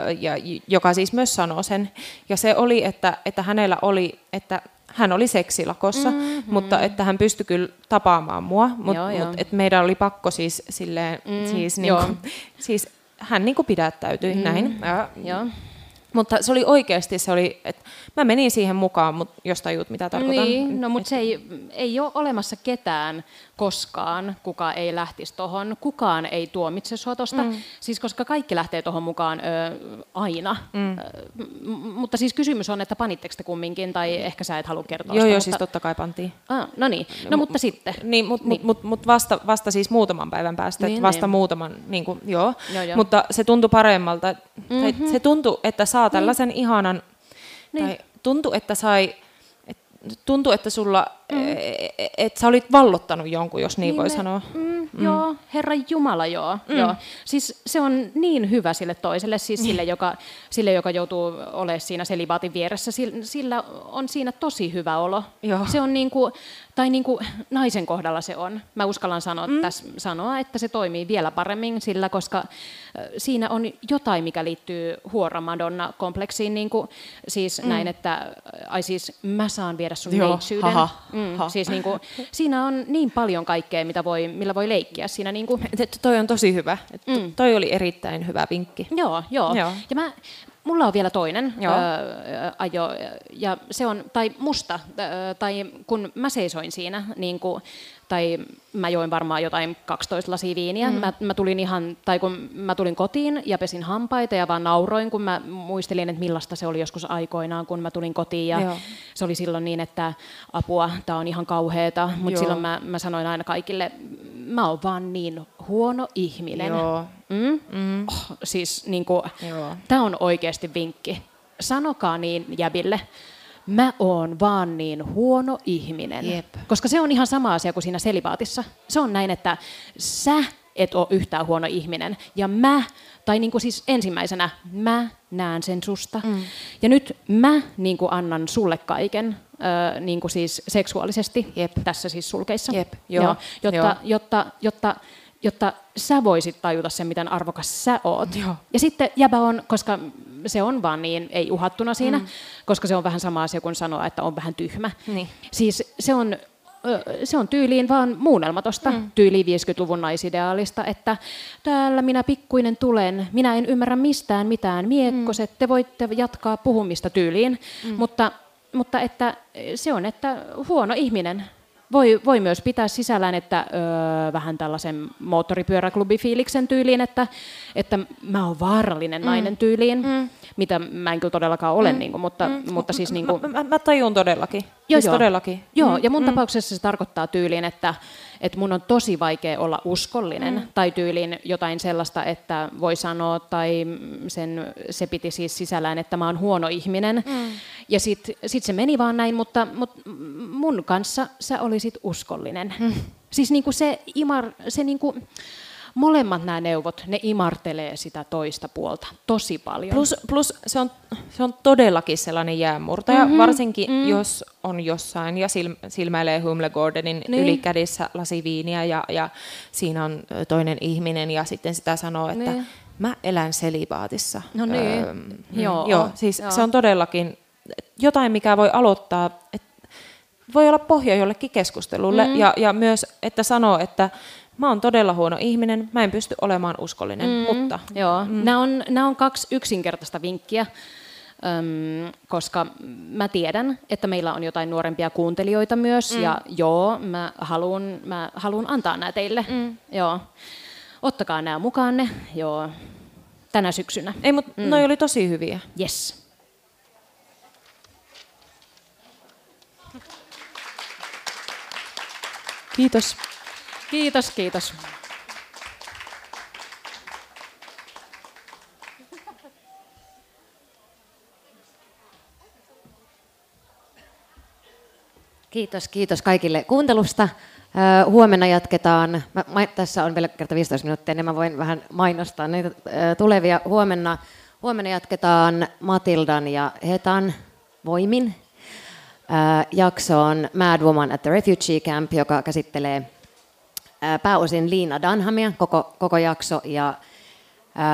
ö, ja, joka siis myös sanoi sen. Ja se oli, että, että hänellä oli, että hän oli seksilakossa, mm-hmm. mutta että hän pystyi kyllä tapaamaan mua, mutta mut, et meidän oli pakko siis silleen, mm, siis, niinku, siis hän niinku pidättäytyi mm. näin. Ja, Joo. Mutta se oli oikeasti, se oli, että mä menin siihen mukaan, mutta jos tajut mitä tarkoitan. Niin, no mutta se ei, ei ole olemassa ketään koskaan, kuka ei lähtisi tuohon. Kukaan ei tuomitse sua tosta. Mm. Siis koska kaikki lähtee tuohon mukaan ö, aina. Mm. Ö, mutta siis kysymys on, että panitteko te kumminkin, tai ehkä sä et halua kertoa Joo, sitä, joo, mutta... siis totta kai pantiin. Ah, no niin, no M- mutta sitten. Niin, mutta niin. mut, mut vasta, vasta siis muutaman päivän päästä, niin, vasta niin. muutaman, niin kuin, joo. joo, joo. Mutta se tuntui paremmalta, mm-hmm. tai se tuntui, että saa tällaisen niin. ihanan, niin. tai tuntui, että sai tuntuu, että sulla, mm. että sä olit vallottanut jonkun, jos niin, niin voi me, sanoa. Mm, mm. Joo, Herra Jumala, joo, mm. joo. Siis se on niin hyvä sille toiselle, siis sille, niin. joka, sille joka joutuu olemaan siinä selibaatin vieressä, sillä on siinä tosi hyvä olo. Joo. Se on niin kuin, tai niin kuin naisen kohdalla se on. Mä uskallan sanoa, mm. tässä, sanoa, että se toimii vielä paremmin sillä, koska siinä on jotain, mikä liittyy huora Madonna-kompleksiin, niin kuin, siis mm. näin, että ai siis mä saan viedä sun Joo, neitsyyden. Haha, mm, ha. siis niin kuin, siinä on niin paljon kaikkea, mitä voi, millä voi leikkiä siinä. Niin kuin. Toi on tosi hyvä. Mm. Toi oli erittäin hyvä vinkki. Joo, joo. joo. Ja mä, Mulla on vielä toinen Joo. Ö, ajo, ja se on, tai musta, ö, tai kun mä seisoin siinä, niin kuin, tai mä join varmaan jotain 12 lasia viiniä. Mm. Mä, mä, tulin ihan, tai kun mä tulin kotiin ja pesin hampaita ja vaan nauroin, kun mä muistelin, että millaista se oli joskus aikoinaan, kun mä tulin kotiin. Ja Joo. se oli silloin niin, että apua, tää on ihan kauheeta. Mutta silloin mä, mä sanoin aina kaikille, mä oon vaan niin huono ihminen. Joo. Mm? Mm. Oh, siis niin kuin, tämä on oikeasti vinkki. Sanokaa niin jäbille mä oon vaan niin huono ihminen. Jep. Koska se on ihan sama asia kuin siinä selibaatissa. Se on näin, että sä et ole yhtään huono ihminen. Ja mä, tai niin kuin siis ensimmäisenä, mä näen sen susta. Mm. Ja nyt mä niin kuin annan sulle kaiken, äh, niin kuin siis seksuaalisesti, Jep. tässä siis sulkeissa. Jep. Joo. Joo, jotta, Joo. Jotta, jotta, jotta sä voisit tajuta sen, miten arvokas sä oot. Joo. Ja sitten jäbä on, koska se on vaan niin, ei uhattuna siinä, mm. koska se on vähän sama asia kuin sanoa, että on vähän tyhmä. Niin. Siis se on se on tyyliin vaan muunnelma tuosta mm. tyyliin 50-luvun naisideaalista, että täällä minä pikkuinen tulen, minä en ymmärrä mistään mitään, miekkoset, mm. te voitte jatkaa puhumista tyyliin, mm. mutta, mutta että se on, että huono ihminen voi, voi myös pitää sisällään, että öö, vähän tällaisen moottoripyöräklubifiiliksen tyyliin, että, että mä oon vaarallinen mm. nainen tyyliin, mm. mitä mä en kyllä todellakaan ole, mm. niin kuin, mutta, mm. mutta siis... Niin kuin... mä, mä, mä tajun todellakin. Joo, siis joo. todellakin. Joo, mm. ja mun mm. tapauksessa se tarkoittaa tyyliin, että, että mun on tosi vaikea olla uskollinen mm. tai tyyliin jotain sellaista, että voi sanoa tai sen, se piti siis sisällään, että mä oon huono ihminen. Mm. Ja sitten sit se meni vaan näin, mutta, mutta mun kanssa sä olisit uskollinen. Mm. Siis niinku se, imar, se niinku, molemmat nämä neuvot, ne imartelee sitä toista puolta tosi paljon. Plus, plus se, on, se on todellakin sellainen jäänmurtaja, mm-hmm. varsinkin mm. jos on jossain ja silmäilee Humlegordenin niin. ylikädissä lasi viiniä ja, ja siinä on toinen ihminen ja sitten sitä sanoo, että niin. mä elän selibaatissa. No niin, öö, joo. joo. Siis joo. se on todellakin jotain, mikä voi aloittaa, että voi olla pohja jollekin keskustelulle mm. ja, ja myös, että sanoo, että mä oon todella huono ihminen, mä en pysty olemaan uskollinen, mm. mutta... Joo, mm. nämä, on, nämä on kaksi yksinkertaista vinkkiä, Öm, koska mä tiedän, että meillä on jotain nuorempia kuuntelijoita myös, mm. ja joo, mä haluan mä haluun antaa nämä teille. Mm. Joo. Ottakaa nämä mukaanne, joo, tänä syksynä. Ei, mutta mm. noi oli tosi hyviä. Yes. Kiitos. Kiitos, kiitos. Kiitos, kiitos kaikille kuuntelusta. Huomenna jatketaan, mä, mä, tässä on vielä kerta 15 minuuttia, niin mä voin vähän mainostaa niitä tulevia. Huomenna, huomenna jatketaan Matildan ja Hetan voimin. Jakso on Mad Woman at the Refugee Camp, joka käsittelee pääosin Liina Danhamia koko, koko jakso ja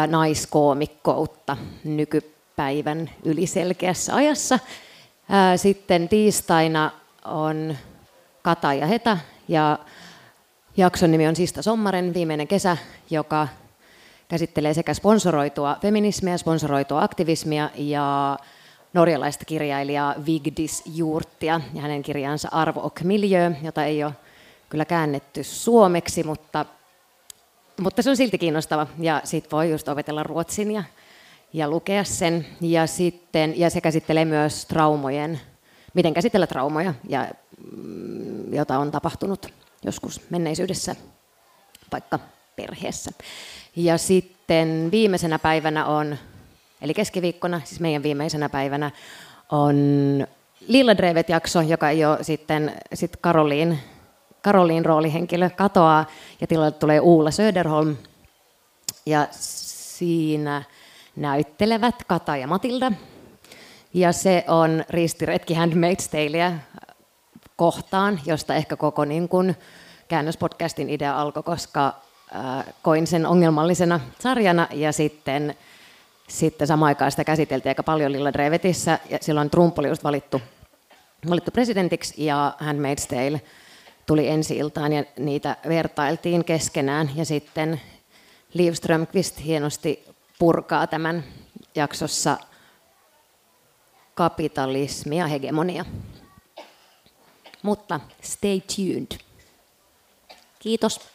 naiskoomikkoutta nykypäivän yliselkeässä ajassa. Sitten tiistaina on Kata ja Heta ja jakson nimi on Sista Sommaren, viimeinen kesä, joka käsittelee sekä sponsoroitua feminismiä, sponsoroitua aktivismia ja norjalaista kirjailijaa Vigdis Juurtia ja hänen kirjansa Arvo och miljö, jota ei ole kyllä käännetty suomeksi, mutta, mutta se on silti kiinnostava. Ja sitten voi just opetella ruotsin ja, ja lukea sen. Ja, sitten, ja se käsittelee myös traumojen, miten käsitellä traumoja, ja, mm, jota on tapahtunut joskus menneisyydessä, vaikka perheessä. Ja sitten viimeisenä päivänä on, eli keskiviikkona, siis meidän viimeisenä päivänä, on Lilla Drevet-jakso, joka ole sitten sit Karoliin, Karoliin roolihenkilö, katoaa ja tilalle tulee Uula Söderholm. Ja siinä näyttelevät Kata ja Matilda. Ja se on ristiretki Handmaid's Taleä kohtaan, josta ehkä koko niin kuin, käännöspodcastin idea alkoi, koska äh, koin sen ongelmallisena sarjana ja sitten, sitten samaan aikaan sitä käsiteltiin aika paljon Lilla Drevetissä ja silloin Trump oli just valittu, valittu presidentiksi ja Handmaid's Tale tuli ensi iltaan ja niitä vertailtiin keskenään ja sitten Liv Strömqvist hienosti purkaa tämän jaksossa kapitalismi ja hegemonia. Mutta stay tuned. Kiitos.